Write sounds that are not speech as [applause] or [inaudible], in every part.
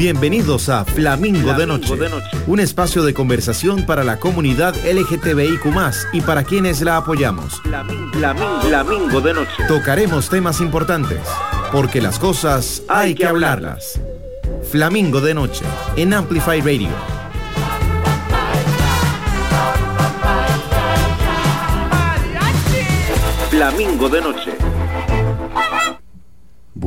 Bienvenidos a Flamingo, de, Noche, un espacio de conversación para la comunidad LGTBIQ y para quienes la apoyamos. Flamingo, de Noche. Tocaremos temas importantes, porque las cosas hay, que hablarlas. Flamingo de Noche, en Amplify Radio. Flamingo de Noche.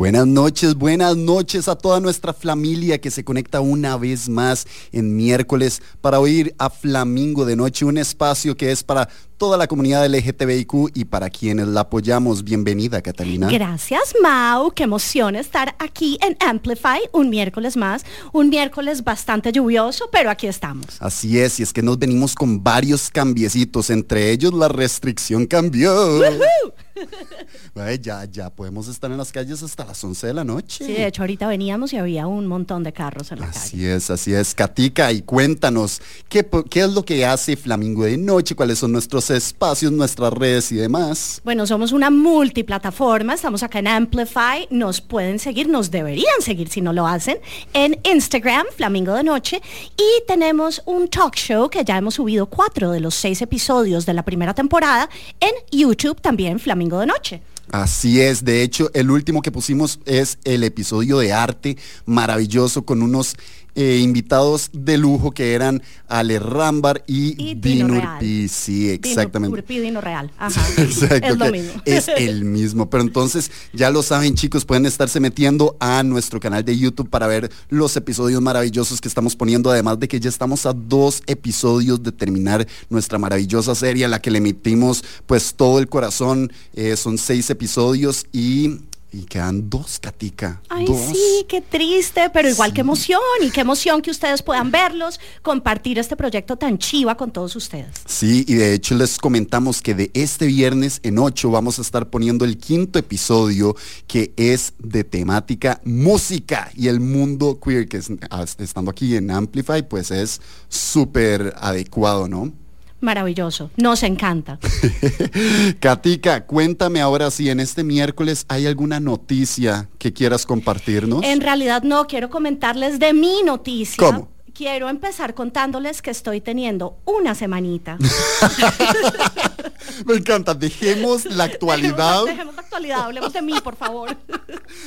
Buenas noches, buenas noches a toda nuestra familia que se conecta una vez más en miércoles para oír a Flamingo de Noche, un espacio que es para toda la comunidad LGTBIQ y para quienes la apoyamos. Bienvenida, Catalina. Gracias, Mau. Qué emoción estar aquí en Amplify un miércoles más. Un miércoles bastante lluvioso, pero aquí estamos. Así es, y es que nos venimos con varios cambiecitos, entre ellos la restricción cambió. [laughs] ya, ya podemos estar en las calles hasta las 11 de la noche. Sí, de hecho ahorita veníamos y había un montón de carros en la calle. Así es, así es. Katica, y cuéntanos, ¿qué, ¿qué es lo que hace Flamingo de Noche? ¿Cuáles son nuestros espacios, nuestras redes y demás. Bueno, somos una multiplataforma, estamos acá en Amplify, nos pueden seguir, nos deberían seguir si no lo hacen, en Instagram, Flamingo de Noche, y tenemos un talk show que ya hemos subido cuatro de los seis episodios de la primera temporada en YouTube también, Flamingo de Noche. Así es, de hecho, el último que pusimos es el episodio de arte maravilloso con unos eh, invitados de lujo que eran Ale Rambar y, Dino Urpi. Sí, exactamente. Dino Dino Real. [laughs] Ajá. Exacto. Es lo mismo. Es [laughs] el mismo. Pero entonces, ya lo saben, chicos, pueden estarse metiendo a nuestro canal de YouTube para ver los episodios maravillosos que estamos poniendo. Además de que ya estamos a dos episodios de terminar nuestra maravillosa serie a la que le emitimos pues todo el corazón. Eh, son seis episodios y y quedan dos, Katica. Ay, sí, qué triste, pero igual qué emoción y qué emoción que ustedes puedan verlos, compartir este proyecto tan chiva con todos ustedes. Sí, y de hecho les comentamos que de este viernes en 8 vamos a estar poniendo el quinto episodio que es de temática música y el mundo queer, que ah, estando aquí en Amplify, pues es súper adecuado, ¿no? Maravilloso. Nos encanta. [laughs] Katica, cuéntame ahora si en este miércoles hay alguna noticia que quieras compartirnos. En realidad no, quiero comentarles de mi noticia. ¿Cómo? Quiero empezar contándoles que estoy teniendo una semanita. [laughs] Me encanta, dejemos la [laughs] actualidad. Dejemos, la actualidad, hablemos de mí, por favor.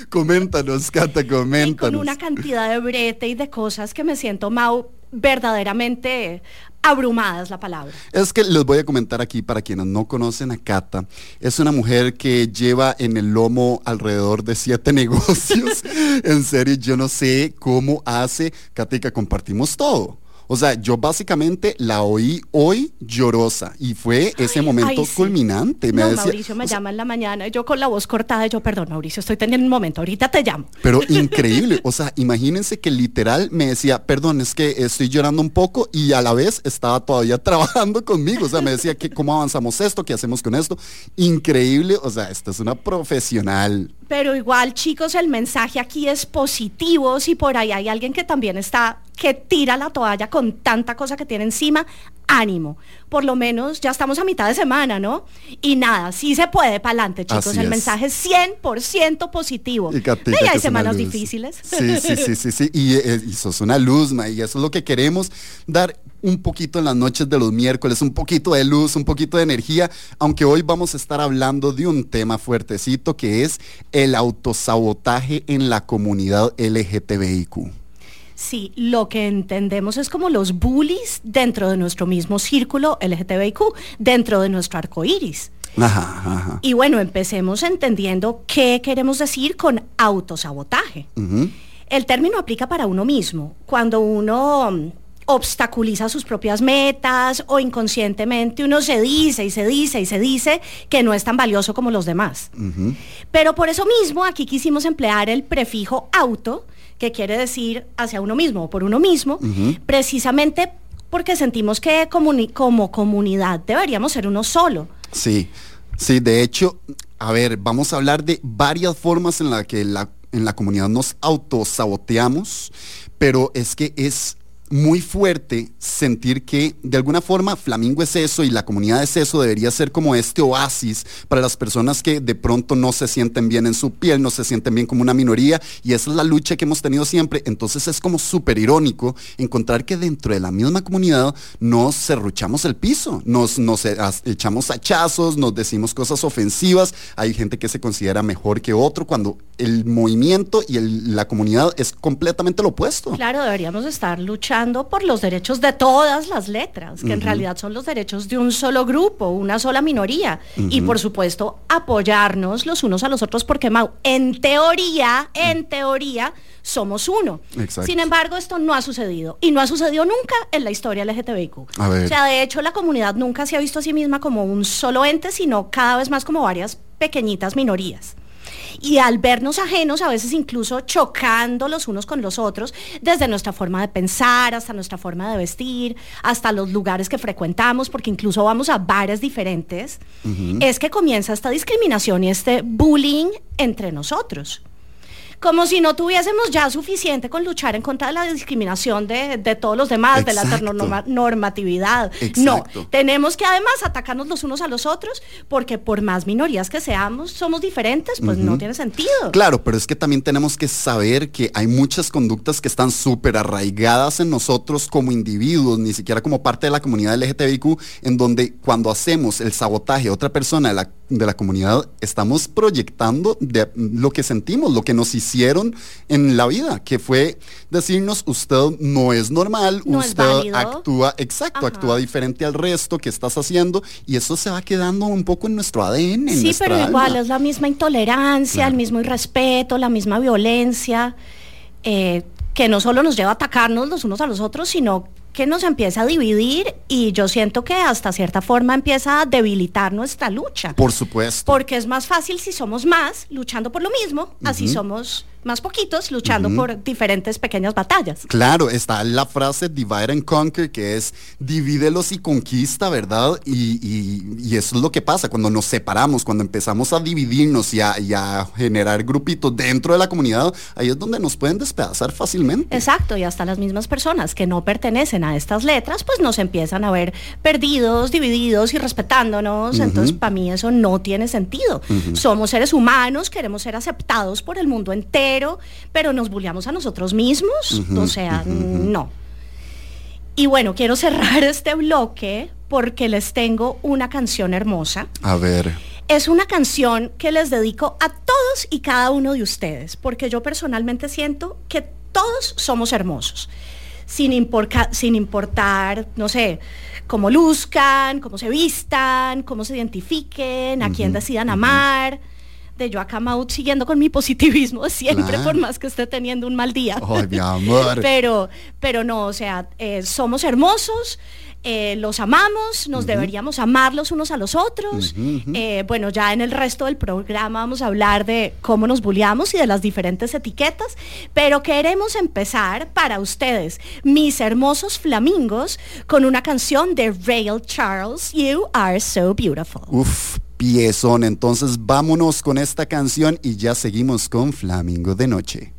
coméntanos, Cata, coméntanos. con una cantidad de brete y de cosas que me siento, Mau, verdaderamente abrumada es la palabra. Es que les voy a comentar aquí para quienes no conocen a Cata. Es una mujer que lleva en el lomo alrededor de siete [laughs] negocios. en serio, yo no sé cómo hace. Katica, compartimos todo. O sea, yo básicamente la oí hoy llorosa y fue ese momento culminante. Me Mauricio me llama en la mañana, yo con la voz cortada, yo, perdón, Mauricio, estoy teniendo un momento, ahorita te llamo. Pero [laughs] increíble, o sea, imagínense que literal me decía, perdón, es que estoy llorando un poco y a la vez estaba todavía [laughs] trabajando conmigo. O sea, me decía que cómo avanzamos esto, qué hacemos con esto. Increíble, o sea, esta es una profesional. Pero igual, chicos, el mensaje aquí es positivo. Si por ahí hay alguien que también está, que tira la toalla con tanta cosa que tiene encima, ánimo. Por lo menos ya estamos a mitad de semana, ¿no? Y nada, sí se puede para adelante, chicos. el mensaje es 100% positivo. Y, hay semanas difíciles. Sí, sí, sí, sí, sí. Y, eh, y sos una luz, y eso es lo que queremos dar un poquito en las noches de los miércoles, un poquito de luz, un poquito de energía, aunque hoy vamos a estar hablando de un tema fuertecito que es el autosabotaje en la comunidad LGTBIQ. Sí, lo que entendemos es como los bullies dentro de nuestro mismo círculo LGTBIQ, dentro de nuestro arco iris. Y bueno, empecemos entendiendo qué queremos decir con autosabotaje. El término aplica para uno mismo. Cuando uno obstaculiza sus propias metas o inconscientemente uno se dice y se dice y se dice que no es tan valioso como los demás. Pero por eso mismo aquí quisimos emplear el prefijo auto, que quiere decir hacia uno mismo o por uno mismo, precisamente porque sentimos que como comunidad deberíamos ser uno solo. Sí, sí, de hecho, a ver, vamos a hablar de varias formas en las que la, en la comunidad nos autosaboteamos, pero es que es muy fuerte sentir que de alguna forma Flamingo es eso y la comunidad es eso, debería ser como este oasis para las personas que de pronto no se sienten bien en su piel, no se sienten bien como una minoría y esa es la lucha que hemos tenido siempre. Entonces es como súper irónico encontrar que dentro de la misma comunidad nos cerruchamos el piso, nos, nos echamos hachazos, nos decimos cosas ofensivas, hay gente que se considera mejor que otro cuando el movimiento y la comunidad es completamente lo opuesto. Claro, deberíamos estar luchando por los derechos de todas las letras, que en realidad son los derechos de un solo grupo, una sola minoría. Y por supuesto, apoyarnos los unos a los otros, porque Mau, en teoría, en teoría, somos uno. Sin embargo, esto no ha sucedido. Y no ha sucedido nunca en la historia LGTBIQ. O sea, de hecho, la comunidad nunca se ha visto a sí misma como un solo ente, sino cada vez más como varias pequeñitas minorías y al vernos ajenos, a veces incluso chocando los unos con los otros, desde nuestra forma de pensar, hasta nuestra forma de vestir, hasta los lugares que frecuentamos, porque incluso vamos a bares diferentes, es que comienza esta discriminación y este bullying entre nosotros como si no tuviésemos ya suficiente con luchar en contra de la discriminación de, todos los demás, de la normatividad. No, tenemos que además atacarnos los unos a los otros, porque por más minorías que seamos, somos diferentes, pues no tiene sentido. Claro, pero es que también tenemos que saber que hay muchas conductas que están súper arraigadas en nosotros como individuos, ni siquiera como parte de la comunidad LGTBIQ, en donde cuando hacemos el sabotaje a otra persona de la, de la comunidad, estamos proyectando de lo que sentimos, lo que nos hicimos hicieron en la vida, que fue decirnos, usted no es normal, usted actúa, exacto, actúa diferente al resto que estás haciendo y eso se va quedando un poco en nuestro ADN. Sí, pero igual es la misma intolerancia, el mismo irrespeto, la misma violencia. Eh, que no solo nos lleva a atacarnos los unos a los otros, sino que nos empieza a dividir y yo siento que hasta cierta forma empieza a debilitar nuestra lucha. Por supuesto. Porque es más fácil si somos más luchando por lo mismo, así somos más poquitos luchando por diferentes pequeñas batallas. Claro, está la frase divide and conquer, que es divídelos y conquista, ¿verdad? Y, eso es lo que pasa cuando nos separamos, cuando empezamos a dividirnos y a, generar grupitos dentro de la comunidad, ahí es donde nos pueden despedazar fácilmente. Exacto, y hasta las mismas personas que no pertenecen a estas letras, pues nos empiezan a ver perdidos, divididos y respetándonos. Entonces, para mí eso no tiene sentido. Somos seres humanos, queremos ser aceptados por el mundo entero pero, nos bulleamos a nosotros mismos. o sea, no. Y bueno, quiero cerrar [laughs] este bloque porque les tengo una canción hermosa. A ver. Es una canción que les dedico a todos y cada uno de ustedes, porque yo personalmente siento que todos somos hermosos, sin, sin importar, no sé, cómo luzcan, cómo se vistan, cómo se identifiquen, a quién decidan amar de yo acá Maud siguiendo con mi positivismo siempre, por más que esté teniendo un mal día. Ay, mi amor. [laughs] pero, pero no, o sea, eh, somos hermosos. Eh, los amamos, nos deberíamos amar los unos a los otros. Eh, bueno, ya en el resto del programa vamos a hablar de cómo nos bulliamos y de las diferentes etiquetas, pero queremos empezar para ustedes, mis hermosos flamingos, con una canción de Rail Charles, You Are So Beautiful. Uf, piezón. Entonces vámonos con esta canción y ya seguimos con Flamingo de Noche.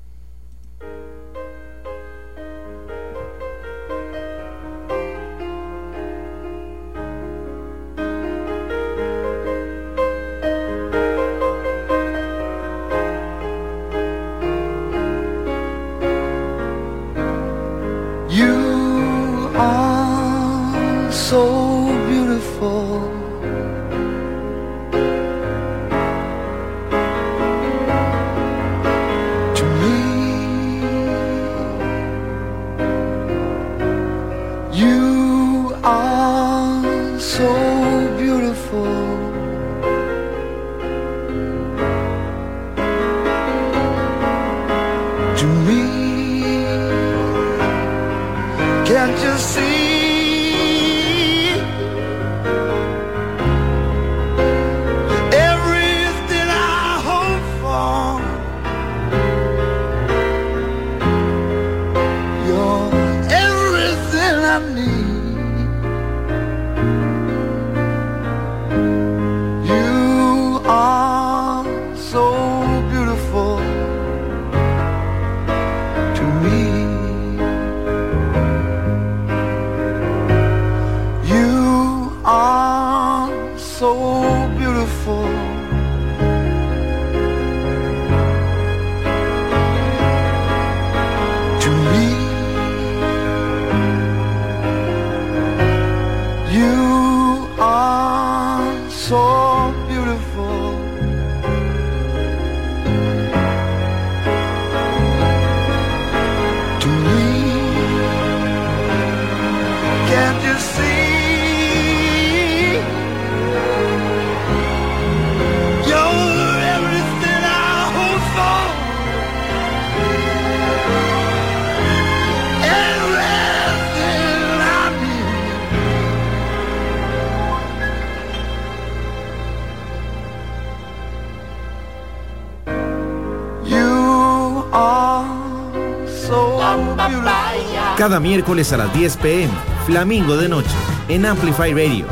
Cada miércoles a las 10 pm, Flamingo de Noche, en Amplify Radio.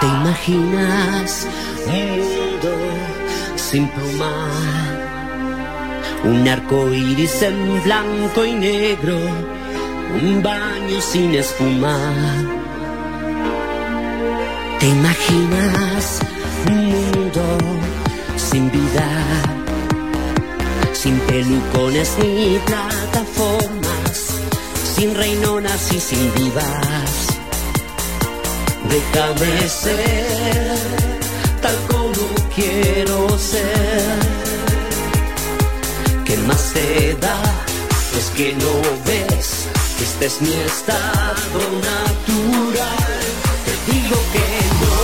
¿Te imaginas un mundo sin pluma? Un arco iris en blanco y negro, un baño sin espuma. ¿Te imaginas un mundo sin vida? Sin pelucones ni plataformas, sin reinonas y sin divas. Déjame ser tal como quiero ser. ¿Qué más te da? Es que no ves este es mi estado natural. Te digo que no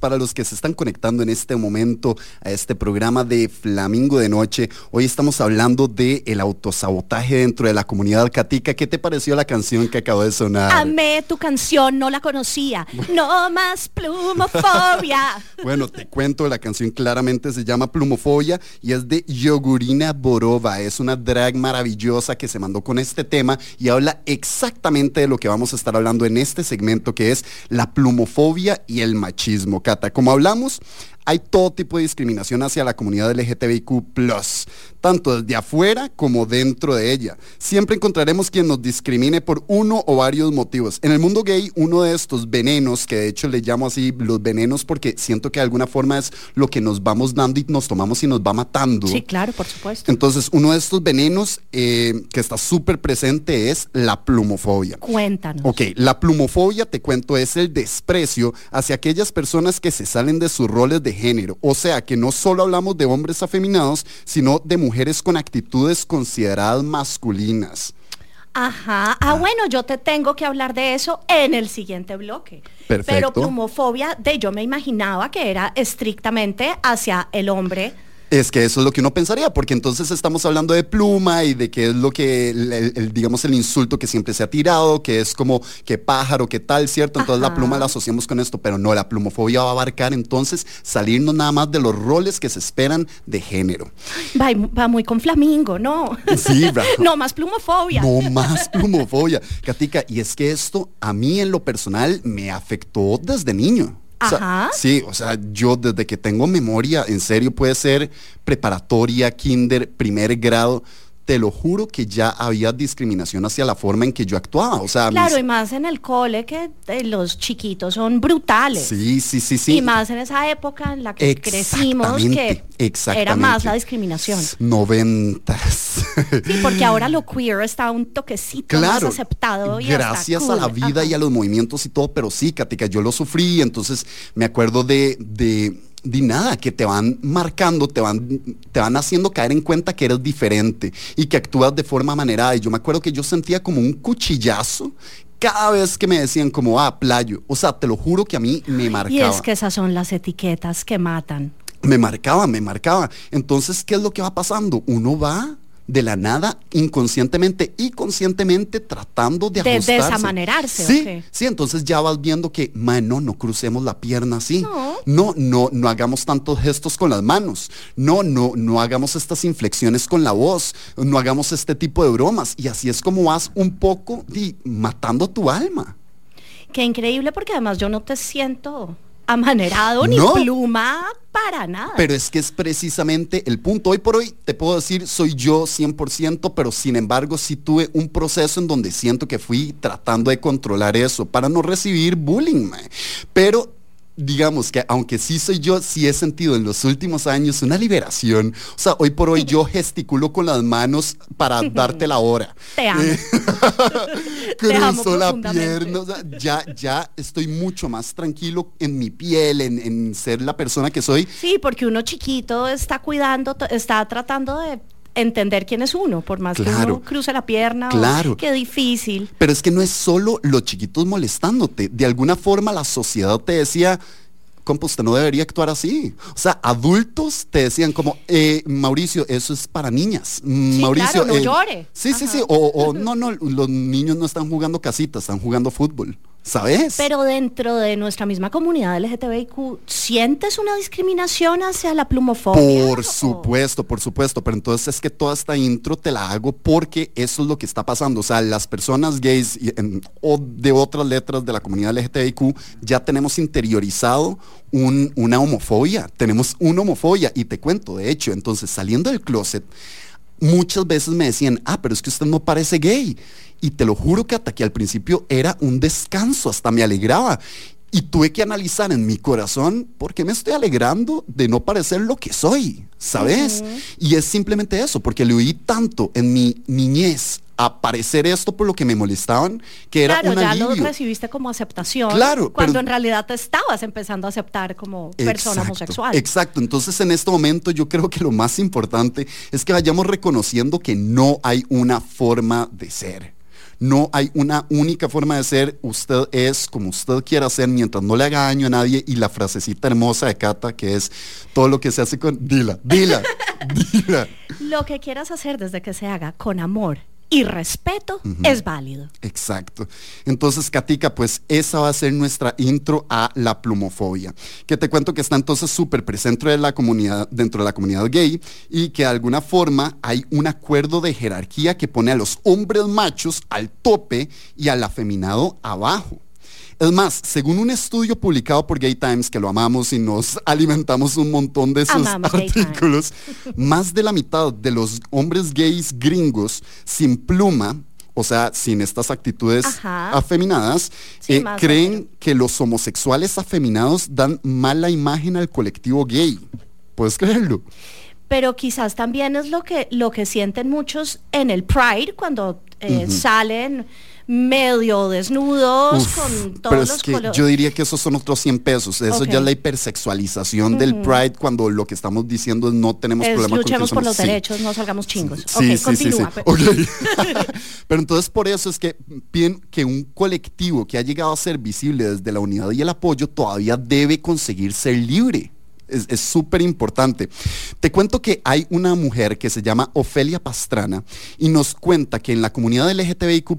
para los que se están conectando en este momento a este programa de Flamingo de Noche. Hoy estamos hablando de el autosabotaje dentro de la comunidad catica. ¿Qué te pareció la canción que acabó de sonar? Amé tu canción, no la conocía. No más plumofobia. [laughs] Bueno, te cuento, la canción claramente se llama Plumofobia y es de Yogurina Borova. Es una drag maravillosa que se mandó con este tema y habla exactamente de lo que vamos a estar hablando en este segmento que es la plumofobia y el machismo. Como hablamos, hay todo tipo de discriminación hacia la comunidad LGTBIQ, tanto desde afuera como dentro de ella. Siempre encontraremos quien nos discrimine por uno o varios motivos. En el mundo gay, uno de estos venenos, que de hecho le llamo así los venenos porque siento que de alguna forma es lo que nos vamos dando y nos tomamos y nos va matando. Sí, claro, por supuesto. Entonces, uno de estos venenos eh, que está súper presente es la plumofobia. Cuéntanos. Ok, la plumofobia, te cuento, es el desprecio hacia aquellas personas que se salen de sus roles de género. O sea, que no solo hablamos de hombres afeminados, sino de mujeres con actitudes consideradas masculinas. Ajá. Ah, bueno, yo te tengo que hablar de eso en el siguiente bloque. Perfecto. Pero plumofobia, de yo me imaginaba que era estrictamente hacia el hombre Es que eso es lo que uno pensaría, porque entonces estamos hablando de pluma y de qué es lo que, el, digamos, el insulto que siempre se ha tirado, que es como que pájaro, que tal, ¿cierto? Entonces la pluma la asociamos con esto, pero no, la plumofobia va a abarcar entonces salirnos nada más de los roles que se esperan de género. Va, va muy con flamingo, ¿no? Sí, [laughs] No más plumofobia. No más plumofobia. Katica, y es que esto a mí en lo personal me afectó desde niño. Ajá. sí, o sea, yo desde que tengo memoria, en serio, puede ser preparatoria, kinder, primer grado, te lo juro que ya había discriminación hacia la forma en que yo actuaba. O sea, claro, y más en el cole que eh, los chiquitos son brutales. Sí, sí, sí, sí. Y más en esa época en la que crecimos que era más la discriminación. Noventas. Sí, porque ahora lo queer está un toquecito más aceptado. Y gracias a la vida y a los movimientos y todo, pero sí, Katica, yo lo sufrí, entonces me acuerdo de, de de nada, que te van marcando, te van, te van haciendo caer en cuenta que eres diferente y que actúas de forma manerada. Y yo me acuerdo que yo sentía como un cuchillazo cada vez que me decían como, ah, playo. O sea, te lo juro que a mí me marcaba. Y es que esas son las etiquetas que matan. Me marcaba, me marcaba. Entonces, ¿qué es lo que va pasando? Uno va de la nada, inconscientemente y conscientemente tratando de, ajustarse. De desamanarse. Sí, sí, entonces ya vas viendo que, mano, no crucemos la pierna así. No. no, no, hagamos tantos gestos con las manos. No, no, no hagamos estas inflexiones con la voz. No hagamos este tipo de bromas. Y así es como vas un poco matando tu alma. Qué increíble porque además yo no te siento amanerado ni pluma para nada. Pero es que es precisamente el punto. Hoy por hoy te puedo decir, soy yo 100%, pero sin embargo sí tuve un proceso en donde siento que fui tratando de controlar eso para no recibir bullying. Pero digamos que aunque sí soy yo, sí he sentido en los últimos años una liberación. O sea, hoy por hoy yo [laughs] gesticulo con las manos para darte la hora. Te amo. [laughs] Cruzo la pierna. ya, ya estoy mucho más tranquilo en mi piel, en, en ser la persona que soy. Sí, porque uno chiquito está cuidando, está tratando de entender quién es uno, por más que uno cruce la pierna. Claro. qué difícil. Pero es que no es solo los chiquitos molestándote. De alguna forma la sociedad te decía, compa, usted no debería actuar así. O sea, adultos te decían como, eh, Mauricio, eso es para niñas. Mauricio, no eh, llore. Sí, sí, sí. o no, no, los niños no están jugando casitas, están jugando fútbol. ¿Sabes? Pero dentro de nuestra misma comunidad LGTBIQ, ¿sientes una discriminación hacia la plumofobia? Por supuesto, por supuesto. Pero entonces es que toda esta intro te la hago porque eso es lo que está pasando. O sea, las personas gays o de otras letras de la comunidad LGTBIQ ya tenemos interiorizado una homofobia. Tenemos una homofobia. Y te cuento, de hecho, entonces saliendo del closet, muchas veces me decían, ah, pero es que usted no parece gay. Y te lo juro que hasta que al principio era un descanso, hasta me alegraba. Y tuve que analizar en mi corazón por qué me estoy alegrando de no parecer lo que soy, ¿sabes? Y es simplemente eso, porque le oí tanto en mi niñez aparecer esto por lo que me molestaban, que era claro, ya lo recibiste como aceptación. Claro. Cuando en realidad te estabas empezando a aceptar como persona homosexual. Exacto. Entonces en este momento yo creo que lo más importante es que vayamos reconociendo que no hay una forma de ser. No hay una única forma de ser. Usted es como usted quiera ser mientras no le haga daño a nadie. Y la frasecita hermosa de Cata, que es todo lo que se hace con... Dila, dila, [laughs] dila. Lo que quieras hacer desde que se haga con amor y respeto es válido. Exacto. Entonces, Katica, pues esa va a ser nuestra intro a la plumofobia, que te cuento que está entonces súper presente de la comunidad, dentro de la comunidad gay y que de alguna forma hay un acuerdo de jerarquía que pone a los hombres machos al tope y al afeminado abajo. Es más, según un estudio publicado por Gay Times, que lo amamos y nos [laughs] alimentamos un montón de sus artículos, más de la mitad de los hombres gays gringos sin pluma, o sea, sin estas actitudes afeminadas, eh, creen que los homosexuales afeminados dan mala imagen al colectivo gay. ¿Puedes creerlo? Pero quizás también es lo que, lo que sienten muchos en el Pride cuando eh, salen medio desnudos con todos pero es que Yo diría que esos son otros 100 pesos. Eso ya es la hipersexualización del Pride cuando lo que estamos diciendo es no tenemos es, problema luchemos por los derechos, no salgamos chingos. Sí, sí, continúa. [laughs] pero entonces por eso es que que un colectivo que ha llegado a ser visible desde la unidad y el apoyo todavía debe conseguir ser libre. Es súper importante. Te cuento que hay una mujer que se llama Ofelia Pastrana y nos cuenta que en la comunidad LGTBIQ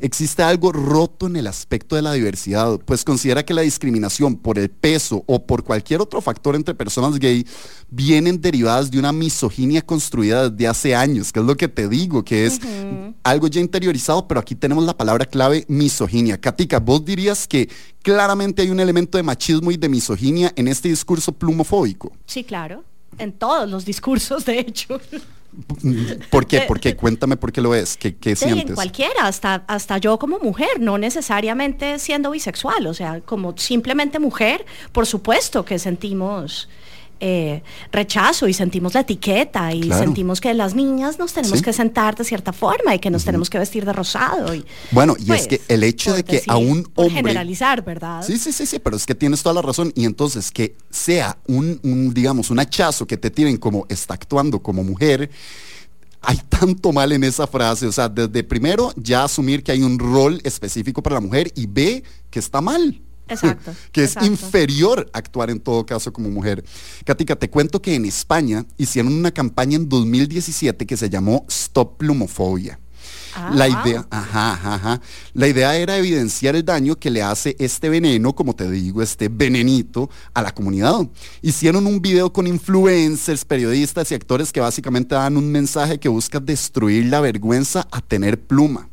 existe algo roto en el aspecto de la diversidad, pues considera que la discriminación por el peso o por cualquier otro factor entre personas gay vienen derivadas de una misoginia construida desde hace años, que es lo que te digo, que es algo ya interiorizado, pero aquí tenemos la palabra clave misoginia. Katika, vos dirías que claramente hay un elemento de machismo y de misoginia en este discurso plumofóbico. Sí, claro. En todos los discursos, de hecho. ¿Por qué? ¿Por qué? [laughs] Cuéntame por qué lo es. ¿Qué, qué sientes? En cualquiera, hasta, hasta yo como mujer, no necesariamente siendo bisexual, o sea, como simplemente mujer, por supuesto que sentimos eh, rechazo y sentimos la etiqueta y sentimos que las niñas nos tenemos que sentar de cierta forma y que nos tenemos que vestir de rosado. Y, bueno, y es pues, que el hecho de que a un hombre... generalizar, ¿verdad? Sí, sí, sí, sí, pero es que tienes toda la razón. Y entonces que sea un, digamos, un hachazo que te tienen como está actuando como mujer, hay [laughs] tanto mal en esa frase. O sea, desde primero ya asumir que hay un rol específico para la mujer y ve que está mal. Exacto. que es inferior actuar en todo caso como mujer. Katica, te cuento que en España hicieron una campaña en 2017 que se llamó Stop Plumofobia. Ah, la idea, ajá, ajá, La idea era evidenciar el daño que le hace este veneno, como te digo, este venenito a la comunidad. Hicieron un video con influencers, periodistas y actores que básicamente dan un mensaje que busca destruir la vergüenza a tener pluma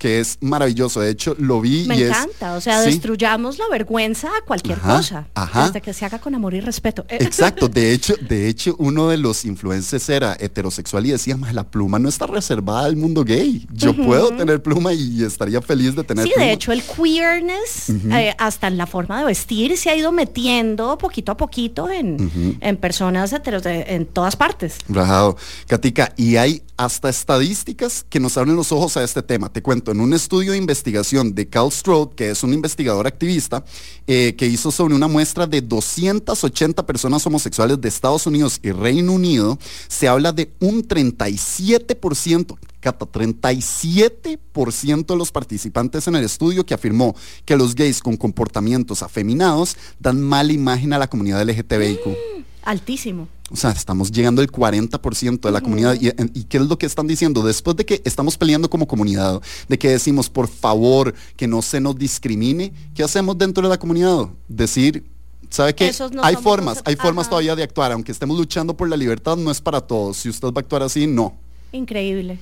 que es maravilloso. De hecho, lo vi Me y encanta, o sea, destruyamos la vergüenza a cualquier cosa, desde que se haga con amor y respeto. [laughs] Exacto, de hecho, de hecho, uno de los influencers era heterosexual y decía, la pluma no está reservada al mundo gay. Yo puedo tener pluma y estaría feliz de tener sí, pluma. de hecho, el queerness, eh, hasta en la forma de vestir, se ha ido metiendo poquito a poquito en, en personas heteros en todas partes. Rajado. Katica, y hay hasta estadísticas que nos abren los ojos a este tema. Te cuento, en un estudio de investigación de Carl Strode, que es un investigador activista, eh, que hizo sobre una muestra de 280 personas homosexuales de Estados Unidos y Reino Unido, se habla de un 37%, Cata, 37% de los participantes en el estudio que afirmó que los gays con comportamientos afeminados dan mala imagen a la comunidad LGTBIQ. Altísimo. O sea, estamos llegando al 40% de la comunidad. Y, qué es lo que están diciendo? Después de que estamos peleando como comunidad, de que decimos, por favor, que no se nos discrimine, ¿qué hacemos dentro de la comunidad? Decir, ¿sabe qué? hay formas, hay formas todavía de actuar. Aunque estemos luchando por la libertad, no es para todos. Si usted va a actuar así, no. Increíble.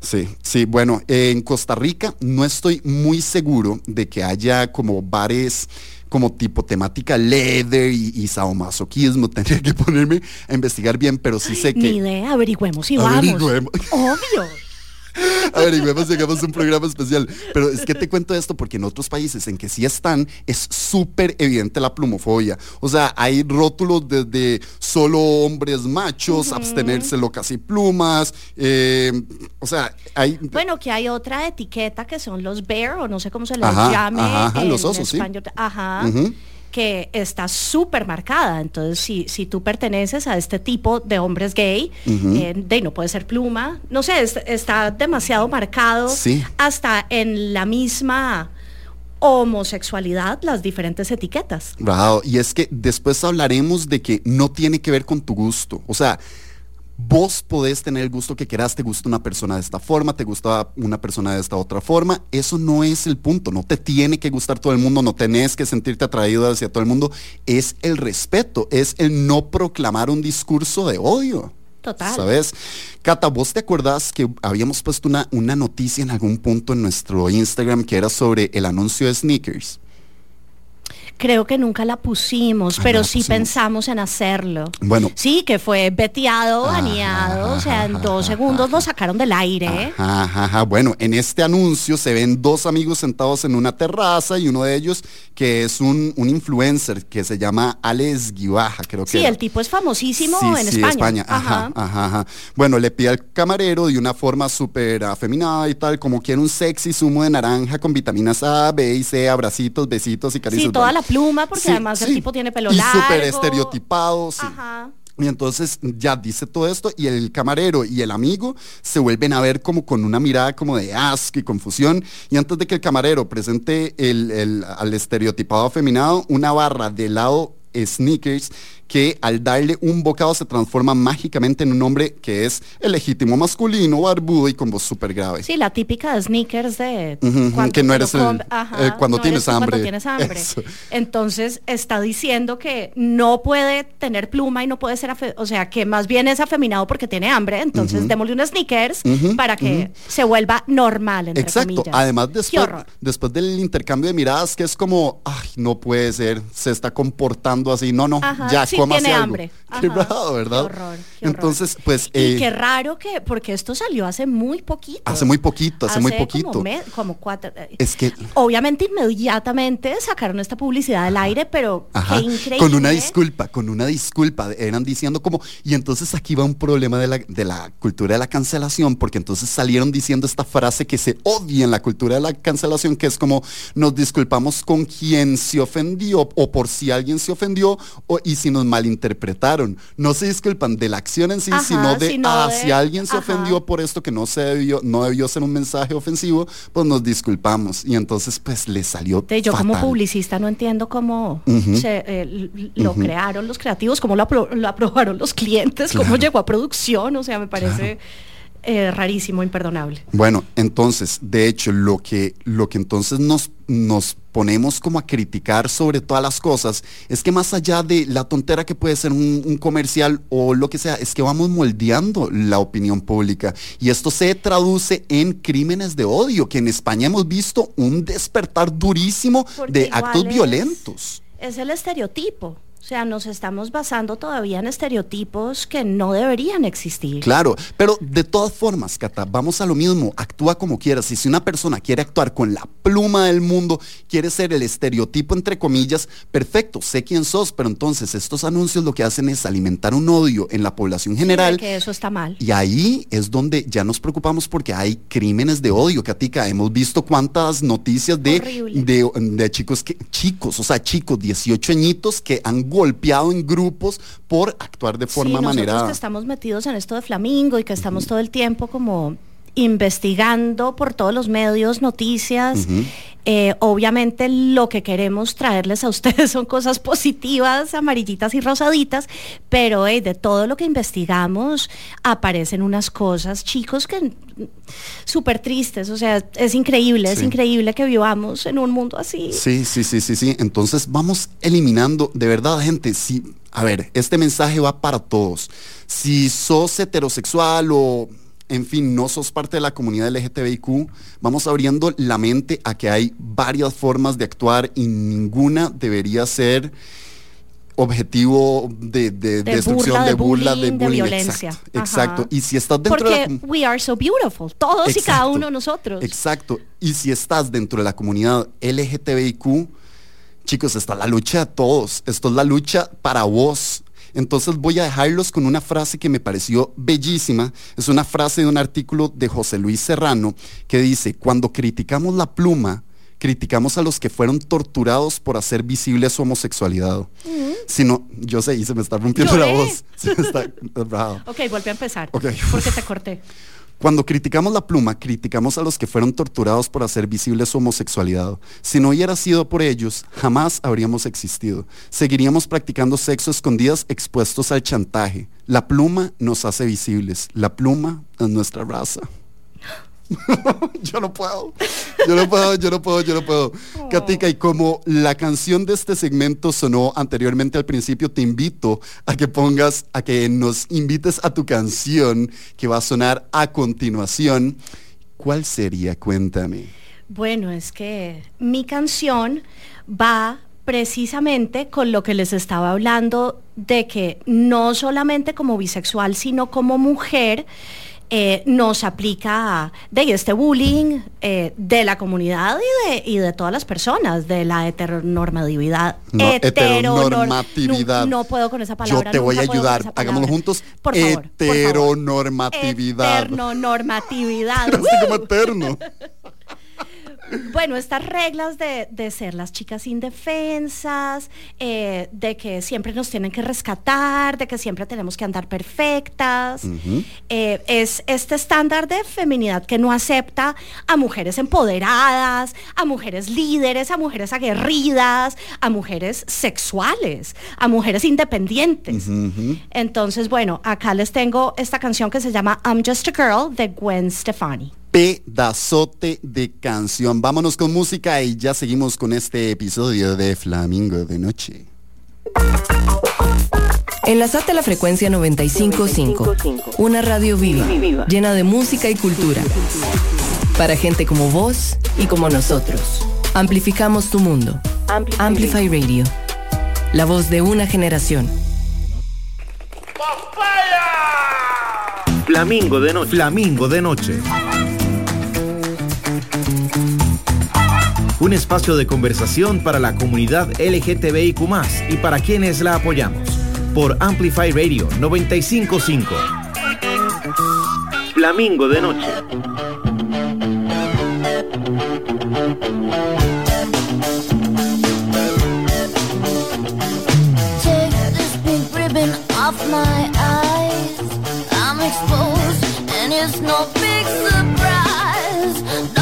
Sí, sí, bueno, en Costa Rica no estoy muy seguro de que haya como bares como tipo temática leather y, y sadomasoquismo. [laughs] Tendría que ponerme a investigar bien, pero sí sé que... Ni idea, averigüemos y averigüemos. Vamos. Obvio. Averigüemos, llegamos a un programa especial. Pero es que te cuento esto porque en otros países en que sí están, es súper evidente la plumofobia. O sea, hay rótulos desde solo hombres machos, abstenerse locas y plumas. Eh, o sea, hay. Bueno, que hay otra etiqueta que son los bear, o no sé cómo se les llame. Ajá, los osos, español. Ajá que está súper marcada. Entonces, si, si tú perteneces a este tipo de hombres gay, eh, de no puede ser pluma, no sé, está demasiado marcado hasta en la misma homosexualidad las diferentes etiquetas. Wow, y es que después hablaremos de que no tiene que ver con tu gusto. O sea, Vos podés tener el gusto que quieras, te gusta una persona de esta forma, te gusta una persona de esta otra forma. Eso no es el punto, no te tiene que gustar todo el mundo, no tenés que sentirte atraído hacia todo el mundo. Es el respeto, es el no proclamar un discurso de odio. Total. ¿Sabes? Cata, ¿vos te acordás que habíamos puesto una, una noticia en algún punto en nuestro Instagram que era sobre el anuncio de sneakers? Creo que nunca la pusimos, pero sí pensamos en hacerlo. Bueno. Sí, que fue veteado, baneado, o sea, en dos segundos lo sacaron del aire. Ajá, Bueno, en este anuncio se ven dos amigos sentados en una terraza y uno de ellos que es un, influencer que se llama Alex Guibaja, creo que. Sí, el tipo es famosísimo en España. España. Ajá, ajá, ajá. Bueno, le pide al camarero de una forma súper afeminada y tal, como quiere un sexy zumo de naranja con vitaminas A, B y C, abracitos, besitos y caricias. Sí, toda la pluma, porque además el tipo tiene pelo y largo. súper estereotipado, sí. Ajá. Y entonces ya dice todo esto y el camarero y el amigo se vuelven a ver como con una mirada como de asco y confusión. Y antes de que el camarero presente el, al estereotipado afeminado, una barra de helado sneakers que al darle un bocado se transforma mágicamente en un hombre que es el legítimo masculino, barbudo y con voz súper grave. Sí, la típica de sneakers de que no eres el, eh, cuando, tienes hambre. cuando tienes hambre. Entonces está diciendo que no puede tener pluma y no puede ser, o sea, que más bien es afeminado porque tiene hambre, entonces démosle unos sneakers para que se vuelva normal, entre Exacto. Además, después, después del intercambio de miradas, que es como, ay, no puede ser, se está comportando así. No, no, ya, sí, tiene hambre. [laughs] Qué raro, ¿verdad? Qué horror, Entonces, pues... y qué eh, raro que, porque esto salió hace muy poquito. Hace muy poquito, hace, muy poquito. Como, como, cuatro... Eh, es que... Obviamente inmediatamente sacaron esta publicidad al aire, pero qué increíble. Con una disculpa, con una disculpa. Eran diciendo como... Y entonces aquí va un problema de la, de la cultura de la cancelación, porque entonces salieron diciendo esta frase que se odia en la cultura de la cancelación, que es como nos disculpamos con quien se ofendió o por si alguien se ofendió o, y si nos malinterpretaron. No se disculpan de la acción en sí, sino de, ah, si alguien se ofendió por esto que no se debió, no debió ser un mensaje ofensivo, pues nos disculpamos. Y entonces pues le salió. De, yo como publicista no entiendo cómo se, eh, lo crearon los creativos, cómo lo, aprobaron los clientes, cómo llegó a producción, o sea, me parece... Eh, rarísimo, imperdonable. Bueno, entonces, de hecho, lo que, lo que entonces nos, nos ponemos como a criticar sobre todas las cosas es que más allá de la tontera que puede ser un, comercial o lo que sea, es que vamos moldeando la opinión pública. Y esto se traduce en crímenes de odio, que en España hemos visto un despertar durísimo de actos violentos. Es el estereotipo. O sea, nos estamos basando todavía en estereotipos que no deberían existir. Claro, pero de todas formas, Cata, vamos a lo mismo, actúa como quieras. Y si una persona quiere actuar con la pluma del mundo, quiere ser el estereotipo entre comillas, perfecto, sé quién sos, pero entonces estos anuncios lo que hacen es alimentar un odio en la población general. que eso está mal. Y ahí es donde ya nos preocupamos porque hay crímenes de odio, Katica. Hemos visto cuántas noticias de, de, de, chicos que, chicos, o sea, chicos, 18 añitos que han golpeado en grupos por actuar de forma sí, manerada. que estamos metidos en esto de Flamingo y que estamos todo el tiempo como investigando por todos los medios, noticias. Eh, obviamente lo que queremos traerles a ustedes [laughs] son cosas positivas, amarillitas y rosaditas, pero de todo lo que investigamos aparecen unas cosas, chicos, que súper tristes. O sea, es increíble, es increíble que vivamos en un mundo así. Sí, sí, sí, sí, sí. Entonces vamos eliminando, de verdad, gente, si, a ver, este mensaje va para todos. Si sos heterosexual o en fin, no sos parte de la comunidad LGTBIQ, vamos abriendo la mente a que hay varias formas de actuar y ninguna debería ser objetivo de, destrucción, de burla, de, violencia. Exacto. Y si estás dentro Porque de la we are so beautiful, todos y cada uno de nosotros. Exacto. Y si estás dentro de la comunidad LGTBIQ, chicos, está la lucha de todos. Esto es la lucha para vos. Entonces voy a dejarlos con una frase que me pareció bellísima. Es una frase de un artículo de José Luis Serrano que dice, cuando criticamos la pluma, criticamos a los que fueron torturados por hacer visible su homosexualidad. Mm. Si no, yo sé, y se me está rompiendo la voz. [laughs] ok, vuelve a empezar. Okay. Porque te corté. Cuando criticamos la pluma, criticamos a los que fueron torturados por hacer visible su homosexualidad. Si no hubiera sido por ellos, jamás habríamos existido. Seguiríamos practicando sexo escondidas expuestos al chantaje. La pluma nos hace visibles. La pluma es nuestra raza. [laughs] yo no puedo. Yo no puedo, yo no puedo, yo no puedo. Oh. Katika, y como la canción de este segmento sonó anteriormente al principio, te invito a que pongas, a que nos invites a tu canción que va a sonar a continuación. ¿Cuál sería? Cuéntame. Bueno, es que mi canción va precisamente con lo que les estaba hablando de que no solamente como bisexual, sino como mujer, eh, nos aplica de este bullying eh, de la comunidad y de, y de todas las personas, de la heteronormatividad. heteronormatividad. No, puedo con esa palabra. Yo te voy a ayudar. Hagámoslo juntos. Por favor, heteronormatividad. Heteronormatividad. [laughs] como eterno. Bueno, estas reglas de, ser las chicas indefensas, eh, de que siempre nos tienen que rescatar, de que siempre tenemos que andar perfectas, eh, es este estándar de feminidad que no acepta a mujeres empoderadas, a mujeres líderes, a mujeres aguerridas, a mujeres sexuales, a mujeres independientes. Entonces, bueno, acá les tengo esta canción que se llama I'm Just a Girl de Gwen Stefani pedazote de canción. Vámonos con música y ya seguimos con este episodio de Flamingo de Noche. Enlazate a la frecuencia 955, una radio viva, llena de música y cultura. Para gente como vos y como nosotros. Amplificamos tu mundo. Amplify Radio. La voz de una generación. Flamingo de noche. Flamingo de noche. un espacio de conversación para la comunidad LGTBIQ y para quienes la apoyamos. Por Amplify Radio 955. Flamingo de noche. no big surprise.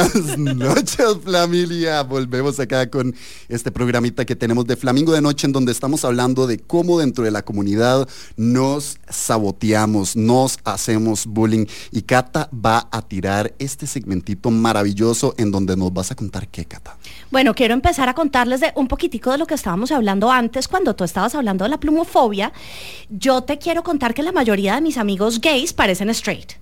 Buenas noches familia, volvemos acá con este programita que tenemos de Flamingo de Noche en donde estamos hablando de cómo dentro de la comunidad nos saboteamos, nos hacemos bullying y Cata va a tirar este segmentito maravilloso en donde nos vas a contar qué Cata. Bueno, quiero empezar a contarles de un poquitico de lo que estábamos hablando antes cuando tú estabas hablando de la plumofobia. Yo te quiero contar que la mayoría de mis amigos gays parecen straight.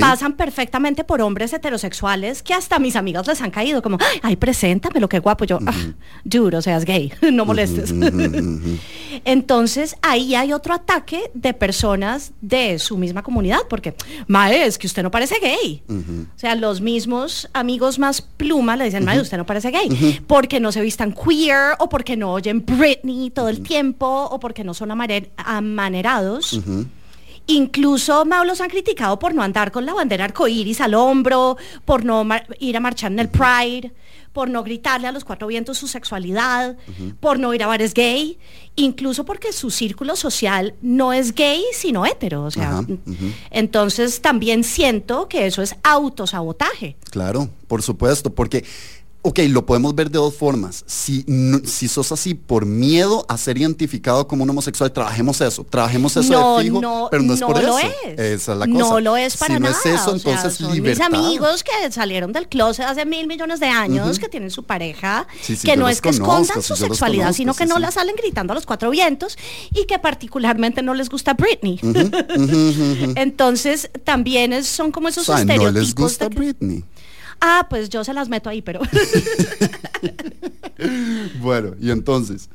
Pasan perfectamente por hombres heterosexuales que hasta mis amigas les han caído como, ay, preséntame lo que guapo. Yo, uh o sea, es gay, [laughs] no molestes. Entonces, ahí hay otro ataque de personas de su misma comunidad, porque, mae, es que usted no parece gay. O sea, los mismos amigos más pluma le dicen, mae, usted no parece gay, porque no se vistan queer, o porque no oyen Britney todo el tiempo, o porque no son amanerados. Incluso Mao los han criticado por no andar con la bandera arcoíris al hombro, por no ir a marchar en el Pride, por no gritarle a los cuatro vientos su sexualidad, por no ir a bares gay, incluso porque su círculo social no es gay, sino hetero. O sea, entonces también siento que eso es autosabotaje. Claro, por supuesto, porque ok, lo podemos ver de dos formas. Si, si sos así por miedo a ser identificado como un homosexual, trabajemos eso, trabajemos eso de fijo, pero no es por eso. Esa es la cosa. No lo es para si no es eso, entonces Mis amigos que salieron del closet hace mil millones de años, que tienen su pareja, que no es que escondan su sexualidad, sino que no la salen gritando a los cuatro vientos y que particularmente no les gusta Britney. [laughs] entonces, también es, son como esos o estereotipos. No les gusta Britney. Ah, pues yo se las meto ahí, pero... [laughs] bueno, y entonces...